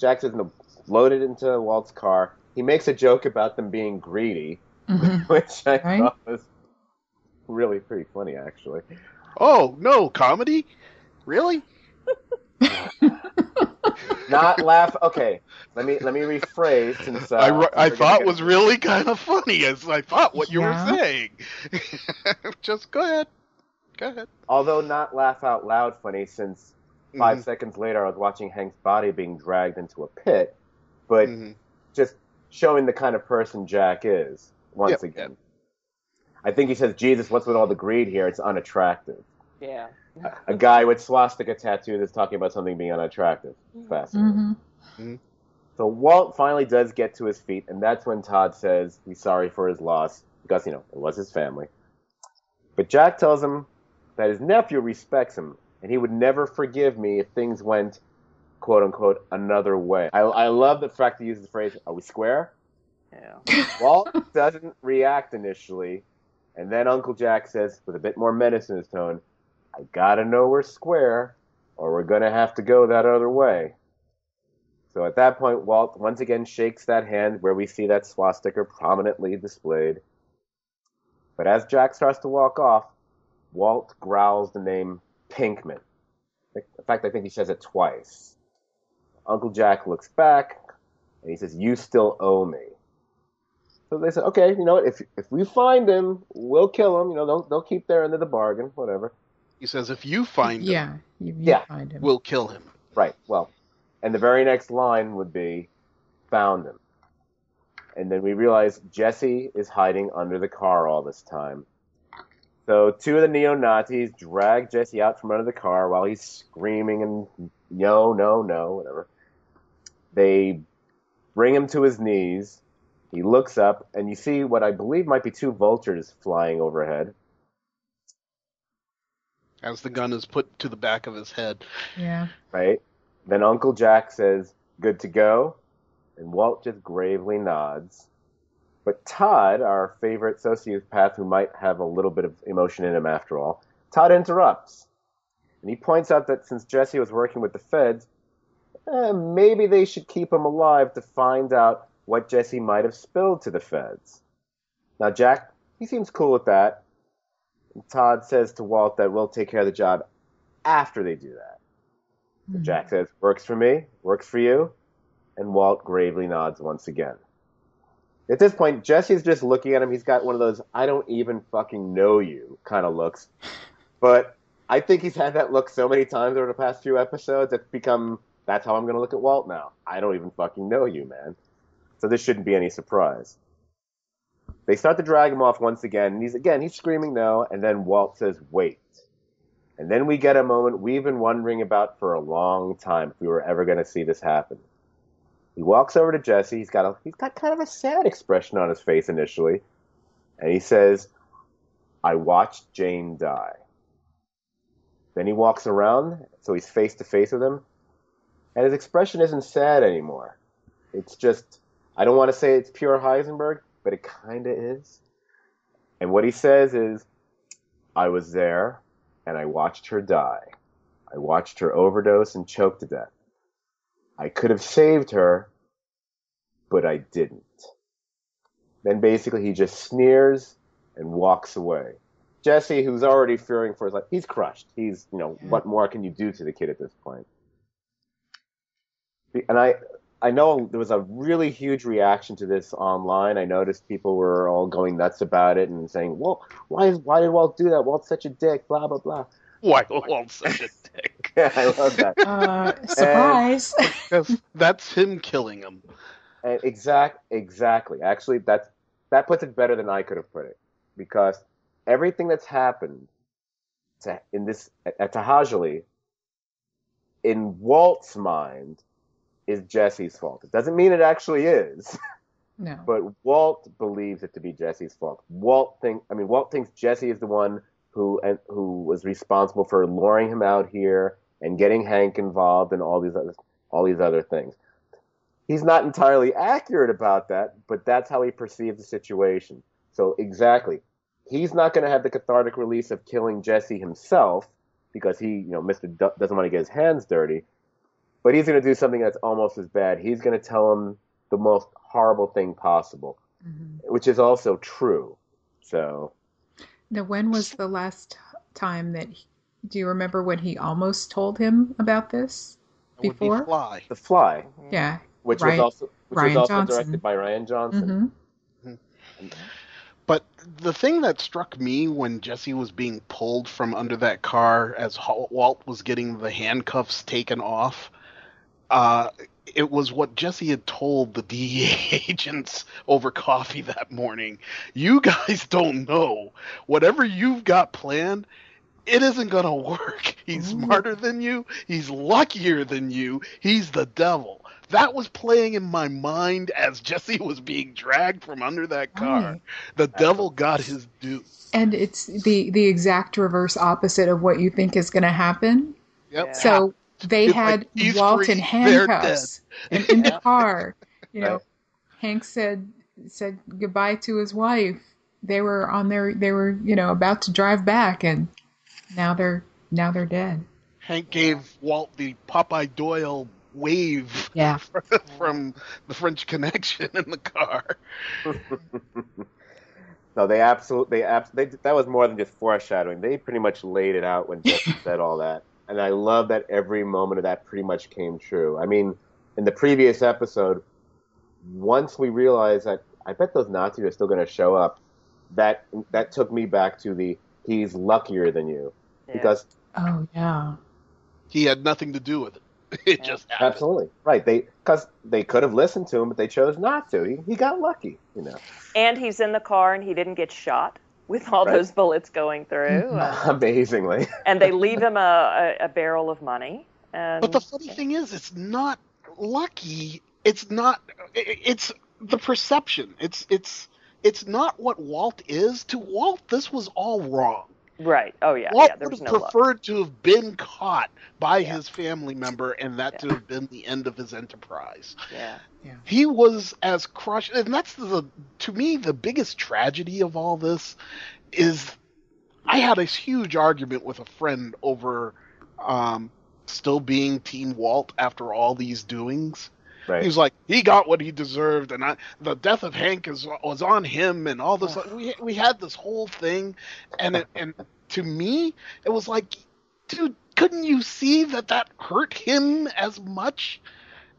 Jack says, no, load it into Walt's car. He makes a joke about them being greedy, Mhm. which I Right. thought was really pretty funny, actually. Oh no, comedy? Really? Not laugh. Okay, let me let me rephrase since uh, I, ru- since I thought getting- was really kind of funny as I thought what you Yeah. were saying. Just go ahead. Go ahead. although not laugh out loud funny since 5 Mhm, seconds later I was watching Hank's body being dragged into a pit, but mhm. just showing the kind of person Jack is once Yep, again. I think he says, Jesus, what's with all the greed here? It's unattractive. Yeah. A guy with swastika tattoo that's talking about something being unattractive. Fascinating. Mhm. So Walt finally does get to his feet, and that's when Todd says he's sorry for his loss because, you know, it was his family. But Jack tells him that his nephew respects him, and he would never forgive me if things went, quote unquote, another way. I, I love the fact he uses the phrase, are we square? Yeah. Walt doesn't react initially, and then Uncle Jack says, with a bit more menace in his tone, I gotta know we're square, or we're gonna have to go that other way. So at that point, Walt once again shakes that hand where we see that swastika prominently displayed. But as Jack starts to walk off, Walt growls the name Pinkman. In fact, I think he says it twice. Uncle Jack looks back, and he says, You still owe me. So they said, okay, you know what? If if we find him, we'll kill him. You know, they'll don't keep their end of the bargain, whatever. He says, if you find him, Yeah. You, you Yeah. find him. we'll kill him. Right. Well, and the very next line would be, found him. And then we realize Jesse is hiding under the car all this time. So two of the neo Nazis drag Jesse out from under the car while he's screaming and no, no, no, whatever. They bring him to his knees. He looks up, and you see what I believe might be two vultures flying overhead. As the gun is put to the back of his head. Yeah. Right? Then Uncle Jack says, Good to go. And Walt just gravely nods. But Todd, our favorite sociopath who might have a little bit of emotion in him after all, Todd interrupts. And he points out that since Jesse was working with the feds, eh, maybe they should keep him alive to find out what Jesse might have spilled to the feds. Now, Jack, he seems cool with that. And Todd says to Walt that we'll take care of the job after they do that. Mhm. Jack says, Works for me, works for you. And Walt gravely nods once again. At this point, Jesse's just looking at him. He's got one of those I don't even fucking know you kind of looks. But I think he's had that look so many times over the past few episodes, it's become that's how I'm going to look at Walt now. I don't even fucking know you, man. So this shouldn't be any surprise. They start to drag him off once again, and he's again he's screaming no, and then Walt says, "Wait." And then we get a moment we've been wondering about for a long time if we were ever going to see this happen. He walks over to Jesse. He's got a he's got kind of a sad expression on his face initially, and he says, "I watched Jane die." Then he walks around, so he's face to face with him, and his expression isn't sad anymore. It's just I don't want to say it's pure Heisenberg, but it kind of is. And what he says is, "I was there, and I watched her die. I watched her overdose and choke to death. I could have saved her, but I didn't. Then basically he just sneers and walks away. Jesse, who's already fearing for his life, he's crushed. He's, you know, hmm. what more can you do to the kid at this point? And I, I know there was a really huge reaction to this online. I noticed people were all going nuts about it and saying, "Well, why is why did Walt do that? Walt's such a dick." Blah blah blah. Why Walt's such a I love that. Uh, surprise. Because that's him killing him. And exact, exactly. Actually, that's that puts it better than I could have put it, because everything that's happened to, in this at To'hajiilee, in Walt's mind, is Jesse's fault. It doesn't mean it actually is, no. but Walt believes it to be Jesse's fault. Walt think, I mean, Walt thinks Jesse is the one who and who was responsible for luring him out here and getting Hank involved and all these other all these other things. He's not entirely accurate about that, but that's how he perceives the situation. So exactly, he's not going to have the cathartic release of killing Jesse himself because he, you know, Mister D- doesn't want to get his hands dirty. But he's going to do something that's almost as bad. He's going to tell him the most horrible thing possible, Mhm. which is also true. So Now, when was the last time that? He, do you remember when he almost told him about this? That would Before? be Fly. The Fly, Yeah. which Rian- was also which Rian was also Johnson. directed by Rian Johnson. hmm But the thing that struck me when Jesse was being pulled from under that car as Walt was getting the handcuffs taken off, uh, it was what Jesse had told the DEA agents over coffee that morning. You guys don't know. Whatever you've got planned, it isn't going to work. He's Ooh. smarter than you. He's luckier than you. He's the devil. That was playing in my mind as Jesse was being dragged from under that oh. car. Right. The devil got his due. And it's the the exact reverse opposite of what you think is going to happen. Yep. Yeah. So they It's had like, Walt free, in they're handcuffs and in the car. You know, Right. Hank said said goodbye to his wife. They were on their they were you know about to drive back, and now they're now they're dead. Hank gave Walt the Popeye Doyle wave Yeah. from the French Connection in the car. No, they absolutely they, abs- they that was more than just foreshadowing. They pretty much laid it out when Jesse said all that, and I love that every moment of that pretty much came true. I mean, in the previous episode, once we realized that I bet those Nazis are still going to show up, that that took me back to the he's luckier than you Yeah. because Oh yeah. He had nothing to do with it. It Yeah. just happened. absolutely right they because they could have listened to him, but they chose not to. He, he got lucky, you know. and he's in the car and he didn't get shot with all Right. those bullets going through. Amazingly, and they leave him a, a, a barrel of money. And But the funny thing is, it's not lucky. It's not. It's the perception. It's it's it's not what Walt is. To Walt, this was all wrong. Right. Oh yeah, Walt yeah. There would was have no love. preferred to have been caught by Yeah. his family member, and that to have been the end of his enterprise. Yeah. He was as crushed, and that's the to me the biggest tragedy of all this is I had a huge argument with a friend over um, still being Team Walt after all these doings. Right. He was like, he got what he deserved, and I, the death of Hank is was on him, and all this. we we had this whole thing, and it, and to me, it was like, dude, couldn't you see that that hurt him as much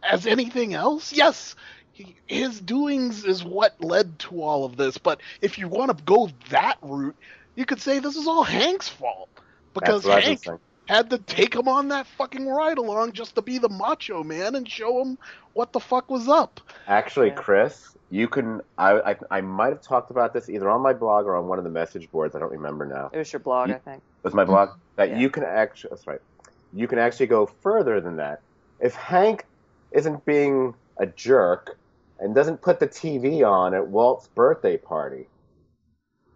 as anything else? Yes, he, his doings is what led to all of this, but if you want to go that route, you could say this is all Hank's fault because That's what I was Hank. Had to take him on that fucking ride along just to be the macho man and show him what the fuck was up. Actually, Yeah. Chris, you can. I, I I might have talked about this either on my blog or on one of the message boards. I don't remember now. It was your blog, You- I think. It was my blog, mm-hmm. that Yeah. you can actually. That's right. You can actually go further than that. If Hank isn't being a jerk and doesn't put the TV on at Walt's birthday party,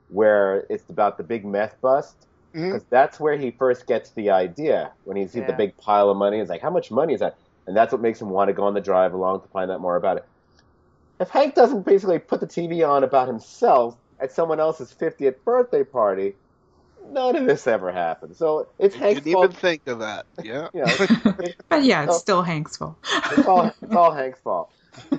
where it's about the big meth bust, Because that's where he first gets the idea when he sees the big pile of money. He's like, "How much money is that?" And that's what makes him want to go on the drive along to find out more about it. If Hank doesn't basically put the TV on about himself at someone else's 50th birthday party, none of this ever happened. So it's I Hank's didn't fault. even think of that. Yeah. You know, but yeah, it's Oh. still Hank's fault. it's all it's all Hank's fault.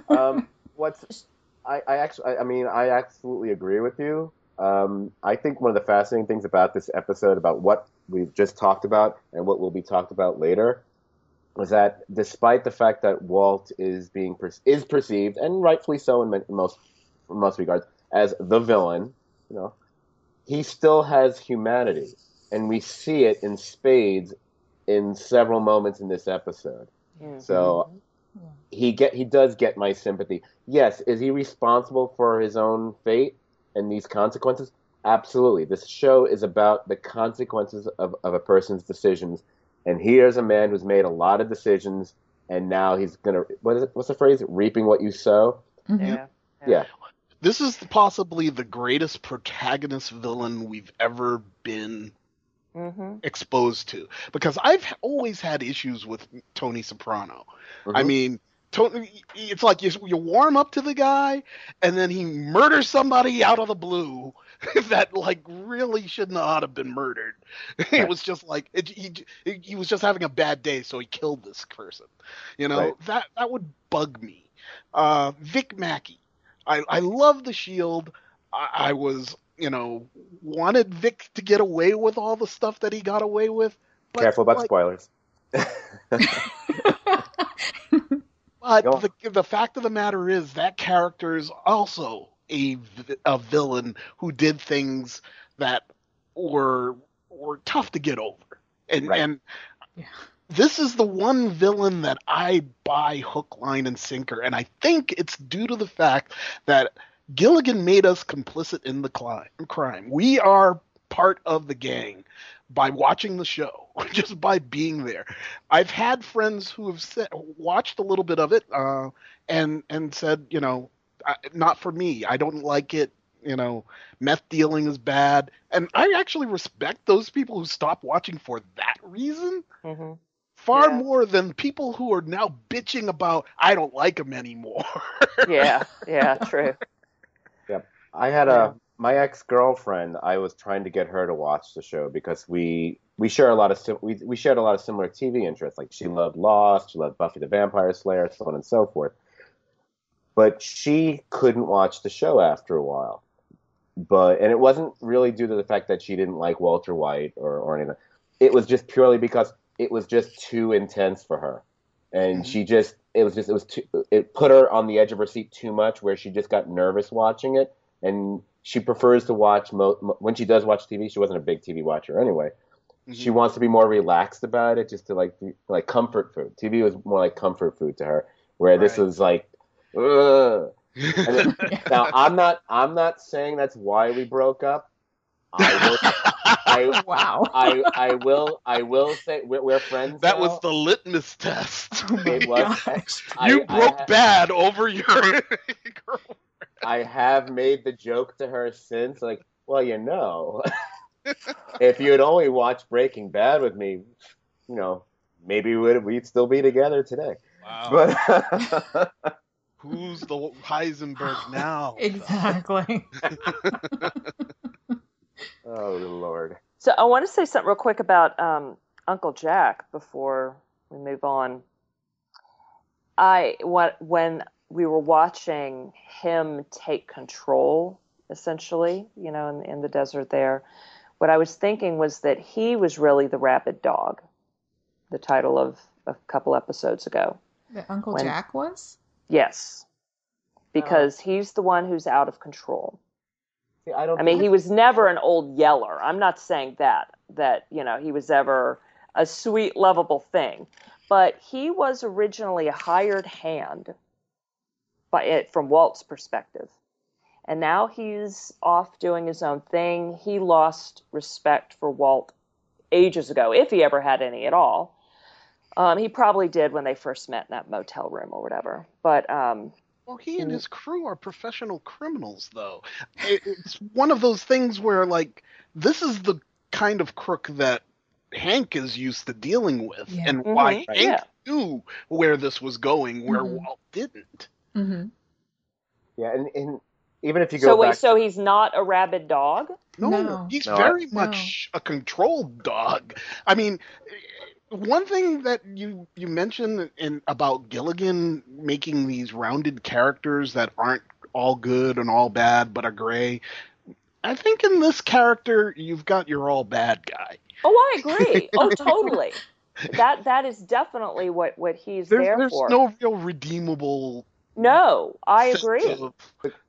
Um, what's I, I actually I, I mean I absolutely agree with you. Um, I think one of the fascinating things about this episode about what we've just talked about and what will be talked about later was that despite the fact that Walt is being per- is perceived and rightfully so in, mon- in most in most regards as the villain, you know, he still has humanity, and we see it in spades in several moments in this episode. Mhm. So he get he does get my sympathy. Yes, is he responsible for his own fate and these consequences? Absolutely. This show is about the consequences of, of a person's decisions. And here's a man who's made a lot of decisions and now he's gonna what is it what's the phrase? Reaping what you sow? Mhm. yeah. Yeah. This is possibly the greatest protagonist villain we've ever been hmm exposed to because I've always had issues with Tony Soprano. I Mhm. mean, Tony, it's like you, you warm up to the guy, and then he murders somebody out of the blue that like really should not have been murdered. Right. It was just like it, he he was just having a bad day, so he killed this person. You know Right. that that would bug me. Uh, Vic Mackey, I I love the Shield. I, I was you know wanted Vic to get away with all the stuff that he got away with. But Careful about like, spoilers. But the, the fact of the matter is that character is also a, a villain who did things that were were tough to get over. And Right. and Yeah. this is the one villain that I buy hook, line, and sinker, and I think it's due to the fact that Gilligan made us complicit in the crime. We are part of the gang by watching the show, just by being there. I've had friends who have said, watched a little bit of it uh, and and said, you know, I, not for me. I don't like it. You know, meth dealing is bad, and I actually respect those people who stop watching for that reason hmm far Yeah. more than people who are now bitching about I don't like him anymore. Yeah. Yeah. True. Yep. I had Yeah. a my ex girlfriend. I was trying to get her to watch the show because we we share a lot of we we shared a lot of similar TV interests. Like she loved Lost, she loved Buffy the Vampire Slayer, so on and so forth. But she couldn't watch the show after a while. But and it wasn't really due to the fact that she didn't like Walter White or or anything. It was just purely because it was just too intense for her, and Mhm. she just it was just it was too it put her on the edge of her seat too much, where she just got nervous watching it and she prefers to watch mo- mo- when she does watch TV. She wasn't a big TV watcher anyway. Mm-hmm. She wants to be more relaxed about it, just to like be- like comfort food. TV was more like comfort food to her, where this was like, ugh. And then- now I'm not I'm not saying that's why we broke up. I will I, Wow. I, I will, I will say we're, we're friends. that now. was the litmus test. Oh It was- I- you I broke ha- bad over your girl. I have made the joke to her since, like, well, you know, if you had only watched Breaking Bad with me, you know, maybe we'd we'd still be together today. Wow. But Who's the Heisenberg now? Exactly. oh lord, So I want to say something real quick about um, Uncle Jack before we move on. I what when we were watching him take control, essentially, you know, in, in the desert there, what I was thinking was that he was really the rabid dog, the title of a couple episodes ago. That Uncle When- Jack was? Yes, because oh. he's the one who's out of control. See, I don't. I mean, he was never an old yeller. I'm not saying that that you know he was ever a sweet, lovable thing, but he was originally a hired hand, by it from Walt's perspective, and now he's off doing his own thing. He lost respect for Walt ages ago, if he ever had any at all. Um, he probably did when they first met in that motel room or whatever. But um, Well, he and his crew are professional criminals, though. It's one of those things where, like, this is the kind of crook that Hank is used to dealing with, Yeah. and why Mhm, Hank yeah. knew where this was going, where Mhm. Walt didn't. Mm-hmm. yeah, and, and even if you go so wait, back, so he's not a rabid dog? No, No. he's No, I- very No. much a controlled dog. I mean, one thing that you you mentioned in about Gilligan making these rounded characters that aren't all good and all bad but are gray. I think in this character you've got your all bad guy. Oh, I agree. oh, totally. That that is definitely what what he's There's, there there's for. There's no real redeemable. No, I agree.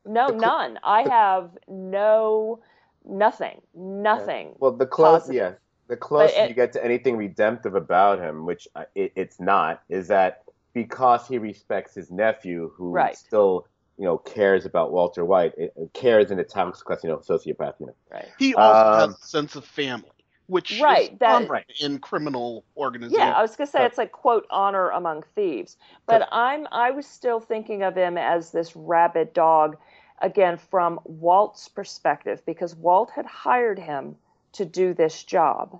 No, cl- none. I have no nothing, nothing. well, the close, positive. yeah, the closer it- you get to anything redemptive about him, which it, it's not, is that because he respects his nephew, who Right. still, you know, cares about Walter White, it, it cares in a tax class, you know, sociopath, you know. Right. He also Um, has a sense of family, which Right, is that- common in criminal organizations. Yeah, I was gonna say Uh, it's like quote honor among thieves, but I'm I was still thinking of him as this rabid dog, again from Walt's perspective because Walt had hired him to do this job,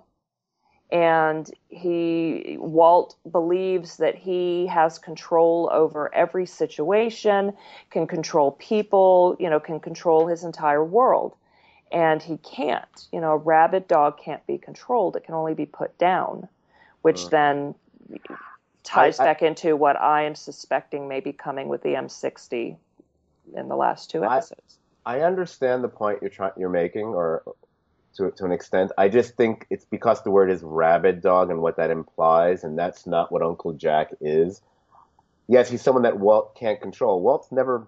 and he Walt believes that he has control over every situation, can control people, you know, can control his entire world. And he can't. You know, a rabid dog can't be controlled. It can only be put down which Uh. then ties I- I- back into what I am suspecting may be coming with the M60 in the last two I- episodes. I understand the point you're trying you're making, or to to an extent. I just think it's because the word is rabid dog and what that implies, and that's not what Uncle Jack is. Yes, he's someone that Walt can't control. Walt's never,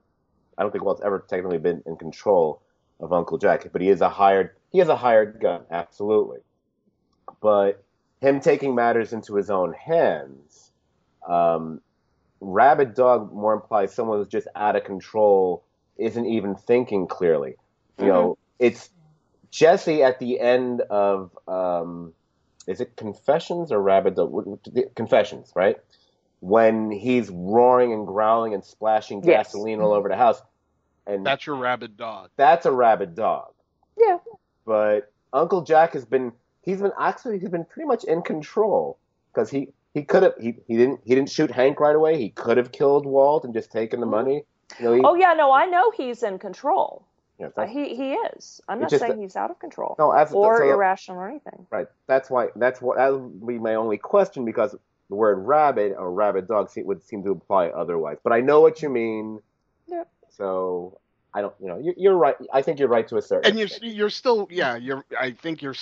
I don't think Walt's ever technically been in control of Uncle Jack, but he is a hired he is a hired gun, absolutely. But him taking matters into his own hands, um, rabid dog more implies someone who's just out of control isn't even thinking clearly. You know, it's Jesse at the end of um, is it Confessions or Rabid Dog? Confessions, right? When he's roaring and growling and splashing Yes. gasoline all over the house, and That's your rabid dog. that's a rabid dog. Yeah. But Uncle Jack has been he's been actually he's been pretty much in control because he he could have he, he didn't he didn't shoot Hank right away. He could have killed Walt and just taken the money. You know, he, Oh yeah, no, I know he's in control. yeah, Uh, He he is. I'm not just saying he's out of control no, that's, or so- irrational or anything. Right. That's why. That's what. That would be my only question because the word rabbit or rabid dog se- would seem to imply otherwise. But I know what you mean. Yep. So I don't. You know, you, you're right. I think you're right to a certain. And you're extent. you're still yeah you're I think you're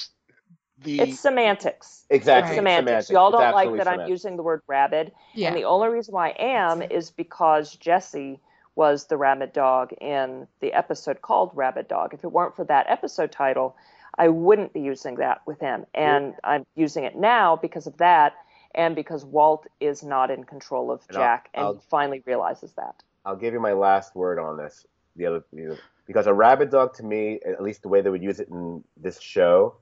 the It's semantics. exactly It's Right. semantics. Y'all don't like absolutely that I'm using the word rabid. Yeah. And the only reason why I am is because Jesse was the rabid dog in the episode called Rabid Dog. If it weren't for that episode title, I wouldn't be using that with him. And I'm using it now because of that and because Walt is not in control of And I'll- Jack and I'll- he finally realizes that. I'll give you my last word on this. The other the other- because a rabid dog to me, at least the way they would use it in this show,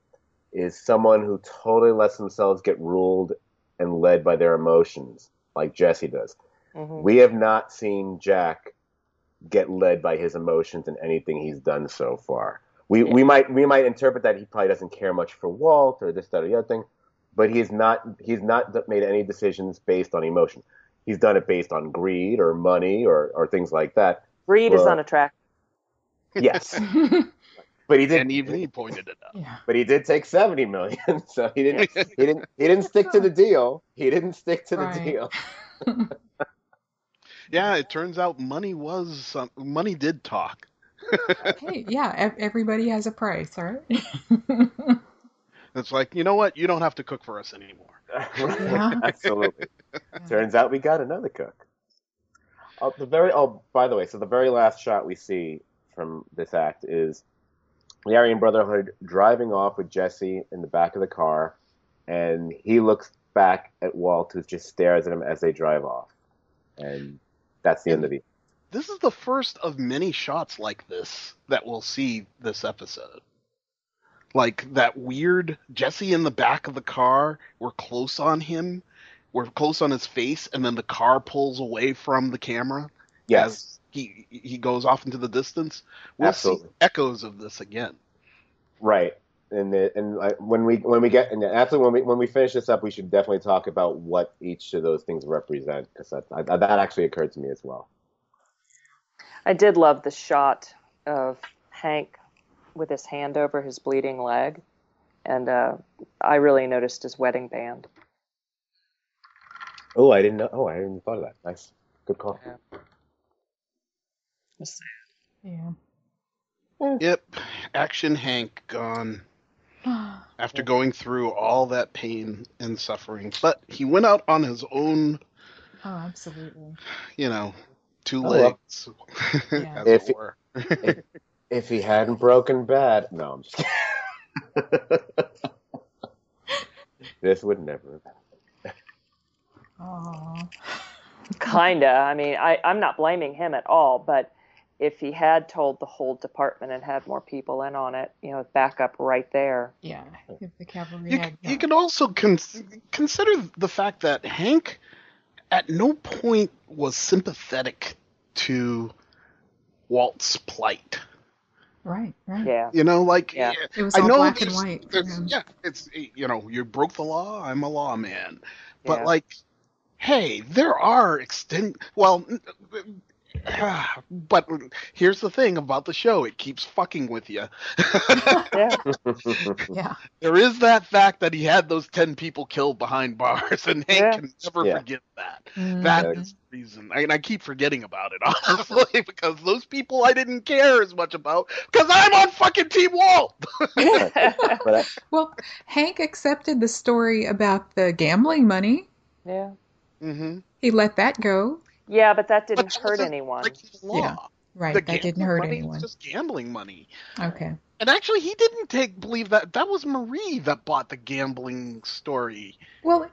is someone who totally lets themselves get ruled and led by their emotions, like Jesse does. Mhm. We have not seen Jack get led by his emotions in anything he's done so far. We we might we might interpret that he probably doesn't care much for Walt or this that or the other thing, but he's not he's not made any decisions based on emotion. He's done it based on greed or money or or things like that. Breed is Well- unattractive. Yes, but he did. And even he pointed it out. yeah. but he did take seventy million, so he didn't he didn't he didn't stick to the deal. He didn't stick to the deal. Yeah, it turns out money was some, money did talk. hey, yeah, everybody has a price, right? It's like you know what? You don't have to cook for us anymore. Yeah. Absolutely. Turns out we got another cook. Oh, the very oh, by the way, so the very last shot we see from this act is the Aryan Brotherhood driving off with Jesse in the back of the car, and he looks back at Walt, who just stares at him as they drive off, and that's the end of the. This is the first of many shots like this that we'll see this episode. Like that weird Jesse in the back of the car. We're close on him. We're close on his face, and then the car pulls away from the camera Yes, as he he goes off into the distance. We'll Absolutely. see echoes of this again. right. And the, and I, when we when we get and absolutely when we when we finish this up, we should definitely talk about what each of those things represent because that I, that actually occurred to me as well. I did love the shot of Hank with his hand over his bleeding leg, and uh, I really noticed his wedding band. Oh, I didn't know. Oh, I hadn't even thought of that. Nice, good call. yeah. That's sad. Yeah. Yep, Action Hank gone after going through all that pain and suffering. But he went out on his own, Oh, absolutely. you know, two Oh, well. legs, Yeah. as If- it were. If he hadn't broken bad, no, I'm just kidding. this would never. have Aw. Kinda. I mean, I, I'm not blaming him at all, but if he had told the whole department and had more people in on it, you know, backup right there. Yeah, if the cavalry You, had. you can also con- consider the fact that Hank at no point was sympathetic to Walt's plight. Right, right. Yeah. You know, like Yeah. It was I all know black and white. for yeah, it's you know, you broke the law. I'm a lawman, but Yeah. like, hey, there are extend. Well, but here's the thing about the show: it keeps fucking with you. Yeah. Yeah. there is that fact that he had those ten people killed behind bars, and Hank Yeah. can never Yeah. forget that. Mhm. That is the reason, and I keep forgetting about it honestly because those people I didn't care as much about because I'm on fucking Team Walt. but Well, Hank accepted the story about the gambling money. yeah. Mm-hmm. He let that go. Yeah, but that didn't But hurt anyone. breaking. Yeah. Right. The that didn't hurt money anyone. Was just gambling money. Okay. And actually, he didn't take believe that that was Marie that bought the gambling story. Well,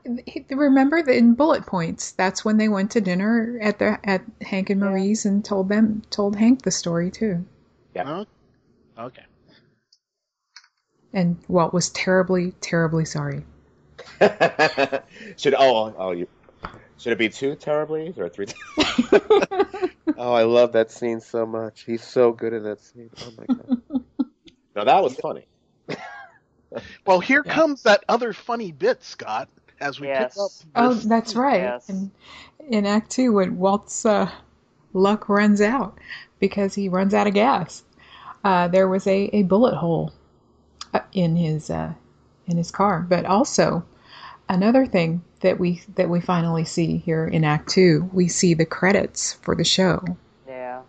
remember that in bullet points, that's when they went to dinner at the at Hank and Marie's and told them told Hank the story too. Yeah. Huh? Okay. And Walt was terribly, terribly sorry. should oh oh you should it be two terribly or three? oh, I love that scene so much. He's so good in that scene. Oh my god. no, that was funny. Well, here Yeah. comes that other funny bit, Scott. As we Yes. pick up. Oh, that's right. Yes. And in Act Two, when Walt's uh, luck runs out because he runs out of gas, uh, there was a, a bullet hole uh, in his uh, in his car. But also, another thing that we that we finally see here in Act Two, we see the credits for the show. Yeah.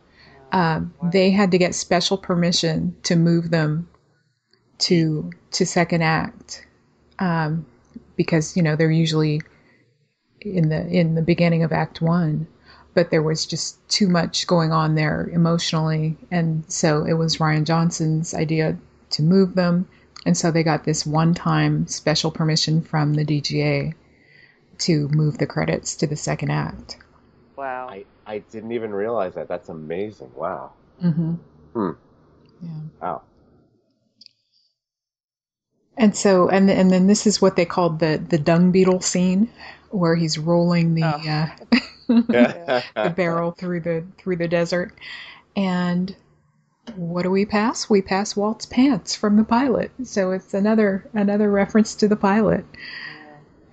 Um, they had to get special permission to move them to to second act um, because you know they're usually in the in the beginning of act one but there was just too much going on there emotionally and so it was Rian Johnson's idea to move them and so they got this one time special permission from the dga to move the credits to the second act Wow. I I didn't even realize that. That's amazing. Wow. mm-hmm. Hmm. yeah Wow. And so, and and then this is what they called the the dung beetle scene, where he's rolling the Oh. uh, the barrel through the through the desert, and what do we pass? We pass Walt's pants from the pilot. So it's another another reference to the pilot.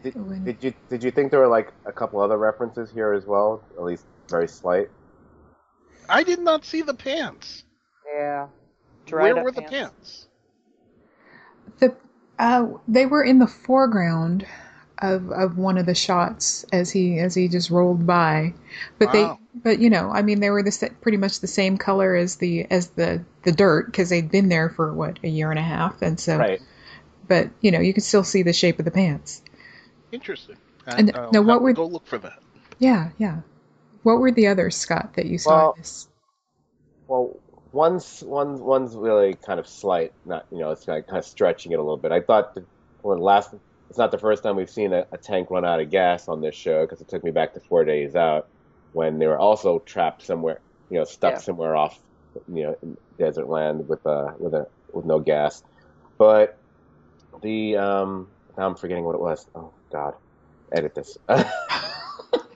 Did, When- did you did you think there were like a couple other references here as well? At least very slight. I did not see the pants. Yeah. Where were the pants? The uh, they were in the foreground of of one of the shots as he as he just rolled by, but Wow. they but you know I mean they were the pretty much the same color as the as the the dirt because they'd been there for what a year and a half and so Right. but you know you could still see the shape of the pants. Interesting. And- I'll now uh, what have were- go look for that? Yeah, yeah. What were the others, Scott, that you saw? Well- in this? Well, one's one's one's really kind of slight. Not you know, it's kind of, kind of stretching it a little bit. I thought the, when last it's not the first time we've seen a, a tank run out of gas on this show because it took me back to Four Days Out when they were also trapped somewhere, you know, stuck Yeah. somewhere off, you know, in desert land with uh with a with no gas. But the um now I'm forgetting what it was. Oh God, edit this.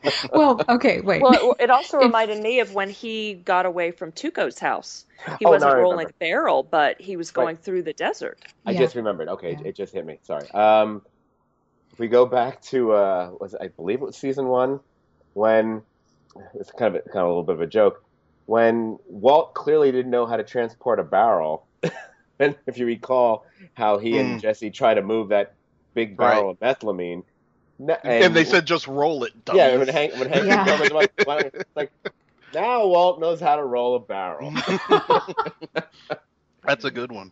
Well, okay, wait. Well, it, it also reminded me of when he got away from Tuco's house. He Oh, wasn't I rolling a barrel, but he was Right. going through the desert. I Yeah. just remembered. Okay, Yeah. it just hit me. Sorry. Um, if we go back to uh, was I believe it was season one when it's kind of a, kind of a little bit of a joke when Walt clearly didn't know how to transport a barrel. and if you recall how he and Hmm. Jesse try to move that big barrel of methylamine, n- And, they said just roll it. yeah, when Hank when Hank Yeah. comes like, like now Walt knows how to roll a barrel. That's a good one.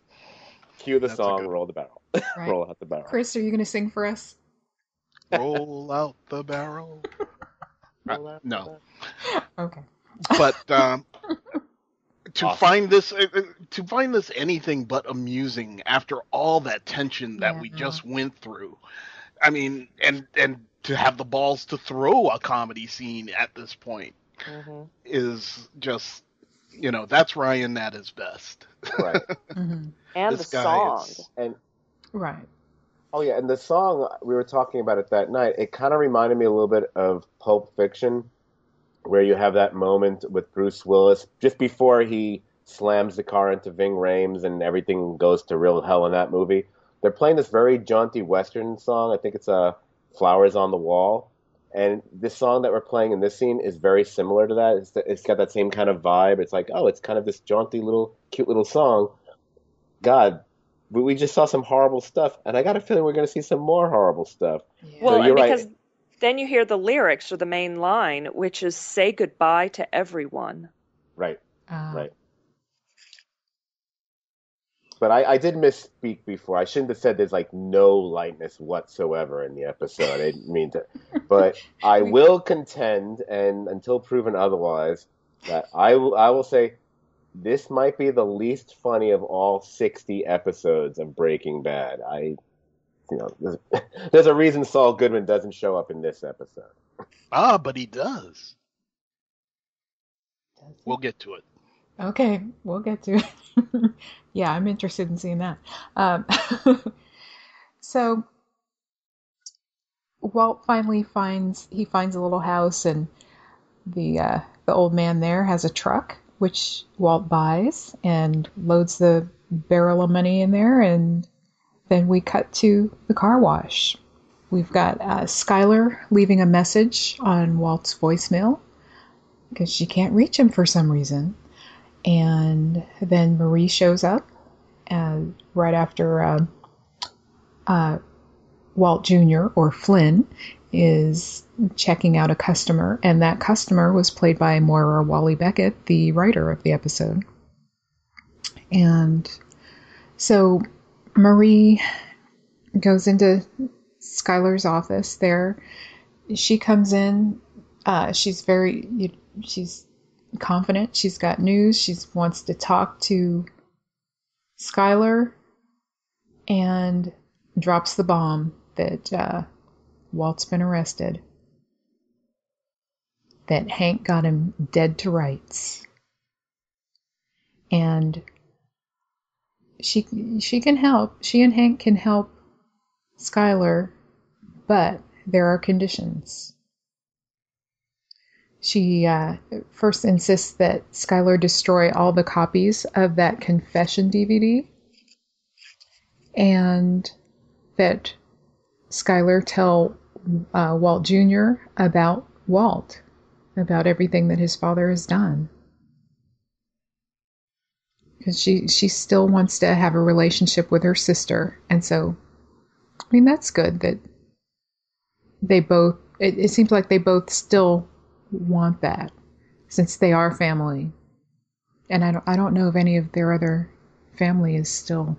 Cue the That's song, roll the barrel, Right. roll out the barrel. Chris, are you going to sing for us? Roll out the barrel. Uh, no. Okay. but um, to Awesome. find this uh, uh, to find this anything but amusing after all that tension that we just went through i mean and and to have the balls to throw a comedy scene at this point hmm is just you know that's Rian at his best Right. hmm And This the song. is- And Right. Oh yeah, and the song we were talking about it that night. It kind of reminded me a little bit of Pulp Fiction, where you have that moment with Bruce Willis just before he slams the car into Ving Rhames and everything goes to real hell in that movie. They're playing this very jaunty western song. I think it's uh, "Flowers on the Wall," and this song that we're playing in this scene is very similar to that. It's, it's got that same kind of vibe. It's like, oh, it's kind of this jaunty little, cute little song. God, we, we just saw some horrible stuff, and I got a feeling we're going to see some more horrible stuff. Yeah. Well, you're and right. because then you hear the lyrics or the main line, which is "Say goodbye to everyone." Right, Uh, right. But I, I did misspeak before. I shouldn't have said there's like no lightness whatsoever in the episode. I didn't mean to. But I will contend, and until proven otherwise, that I will, I will say this might be the least funny of all 60 episodes of Breaking Bad. I, you know, there's, there's a reason Saul Goodman doesn't show up in this episode. ah but he does we'll get to it Okay, we'll get to it. yeah, I'm interested in seeing that. Um, so Walt finally finds he finds a little house, and the uh, the old man there has a truck, which Walt buys and loads the barrel of money in there, and then we cut to the car wash. We've got uh, Skyler leaving a message on Walt's voicemail because she can't reach him for some reason. And then Marie shows up and right after uh, uh, Walt Jr. or Flynn is checking out a customer, and that customer was played by Moira Walley-Beckett, the writer of the episode. And so Marie goes into Skyler's office there. She comes in. Uh, she's very, you, she's confident. She's got news. She wants to talk to Skyler and drops the bomb that uh, Walt's been arrested. That Hank got him dead to rights. And she she can help. She and Hank can help Skyler, but there are conditions. She uh, first insists that Skyler destroy all the copies of that confession DVD and that Skyler tell uh, Walt Jr. about Walt, about everything that his father has done. Because she, she still wants to have a relationship with her sister. And so, I mean, that's good that they both, it, it seems like they both still want that since they are family. And I don't, I don't know if any of their other family is still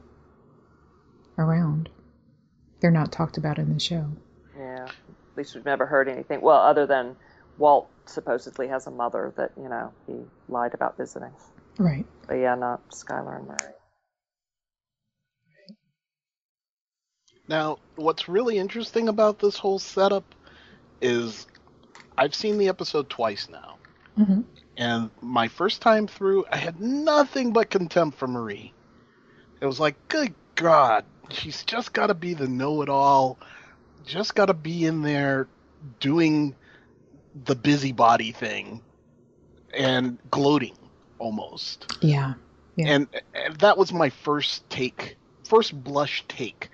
around. They're not talked about in the show. Yeah. At least we've never heard anything. Well, other than Walt supposedly has a mother that, you know, he lied about visiting. Right. But yeah, not Skyler and Marie. Now, what's really interesting about this whole setup is I've seen the episode twice now. Mm-hmm. And my first time through, I had nothing but contempt for Marie. It was like, good God, she's just got to be the know it all, just got to be in there doing the busybody thing and gloating almost. Yeah. Yeah. And, and that was my first take, first blush take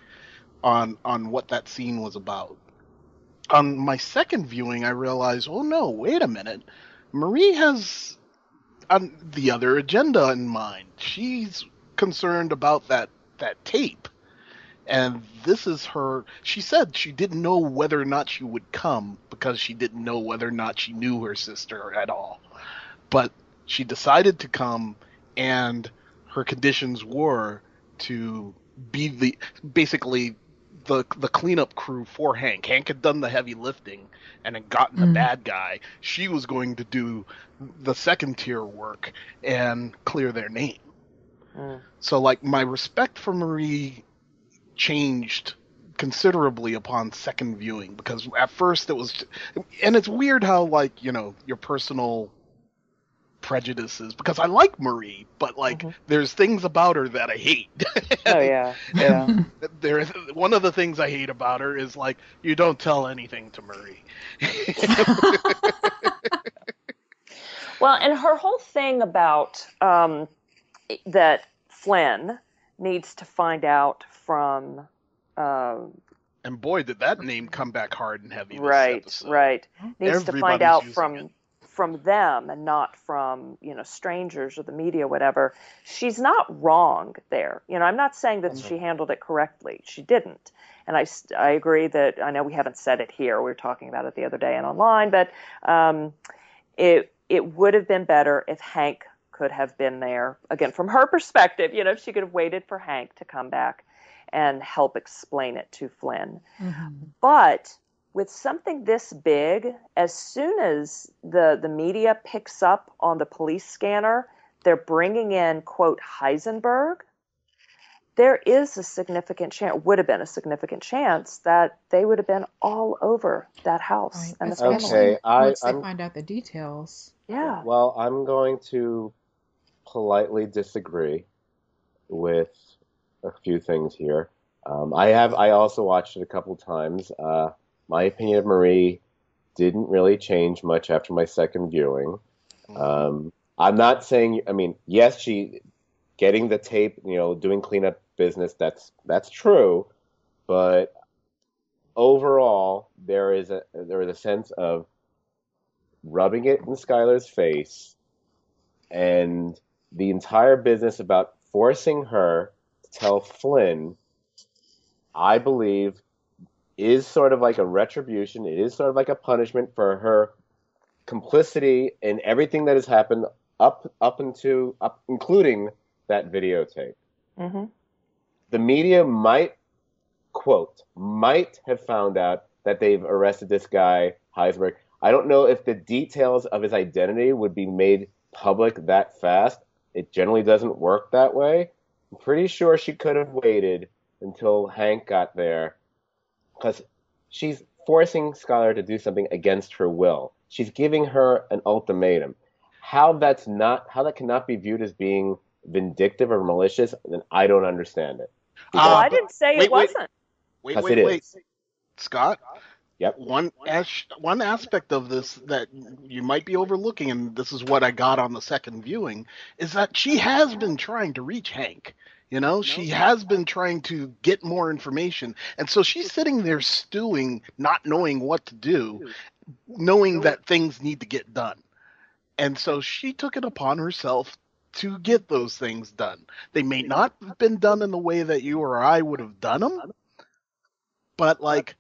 on on what that scene was about. On my second viewing, I realized, oh no, wait a minute, Marie has um, the other agenda in mind. She's concerned about that that tape, and this is her. She said she didn't know whether or not she would come because she didn't know whether or not she knew her sister at all, but she decided to come, and her conditions were to be the basically the the cleanup crew for Hank. Hank had done the heavy lifting and had gotten the Mm. bad guy. She was going to do the second tier work and clear their name. Mm. So like my respect for Marie changed considerably upon second viewing because at first it was and it's weird how like, you know, your personal prejudices because I like Marie, but like Mhm. there's things about her that I hate. Oh, yeah. Yeah. there one of the things I hate about her is like you don't tell anything to Marie. Well, and her whole thing about um, that Flynn needs to find out from. Uh, and boy, did that name come back hard and heavy. Right, episode. right. Needs to find out from it. from them and not from you know strangers or the media, whatever. She's not wrong there. You know, I'm not saying that she handled it correctly. She didn't. And I I agree that I know we haven't said it here. We were talking about it the other day and online, but um, it it would have been better if Hank could have been there again from her perspective. You know, if she could have waited for Hank to come back and help explain it to Flynn. Mhm. But with something this big, as soon as the, the media picks up on the police scanner, they're bringing in, quote, Heisenberg. There is a significant chance, would have been a significant chance, that they would have been all over that house Right. and the family. Okay, I- once they I'm- find out the details. Yeah. Well, I'm going to politely disagree with a few things here. Um, I have. I also watched it a couple times. Uh, my opinion of Marie didn't really change much after my second viewing. Um, I'm not saying. I mean, yes, she getting the tape, you know, doing cleanup business. That's that's true, but overall, there is a there is a sense of rubbing it in Skyler's face, and the entire business about forcing her tell Flynn, I believe, is sort of like a retribution. It is sort of like a punishment for her complicity in everything that has happened up up into up including that videotape. hmm The media might quote might have found out that they've arrested this guy Heisberg. I don't know if the details of his identity would be made public that fast. It generally doesn't work that way. I'm pretty sure she could have waited until Hank got there because she's forcing Skyler to do something against her will. She's giving her an ultimatum. How that's not how that cannot be viewed as being vindictive or malicious, then I don't understand it. Uh, I didn't say wait, it wait. wasn't. Wait, Because wait, wait. Scott. Yep. One as- one aspect of this that you might be overlooking, and this is what I got on the second viewing, is that she has been trying to reach Hank. You know, she has been trying to get more information, and so she's sitting there stewing, not knowing what to do, knowing that things need to get done. And so she took it upon herself to get those things done. They may not have been done in the way that you or I would have done them, but like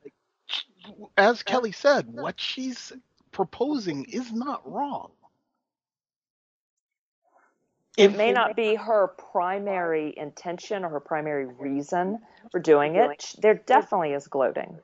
as Kelly said, what she's proposing is not wrong. It may not be her primary intention or her primary reason for doing it. There definitely is gloating.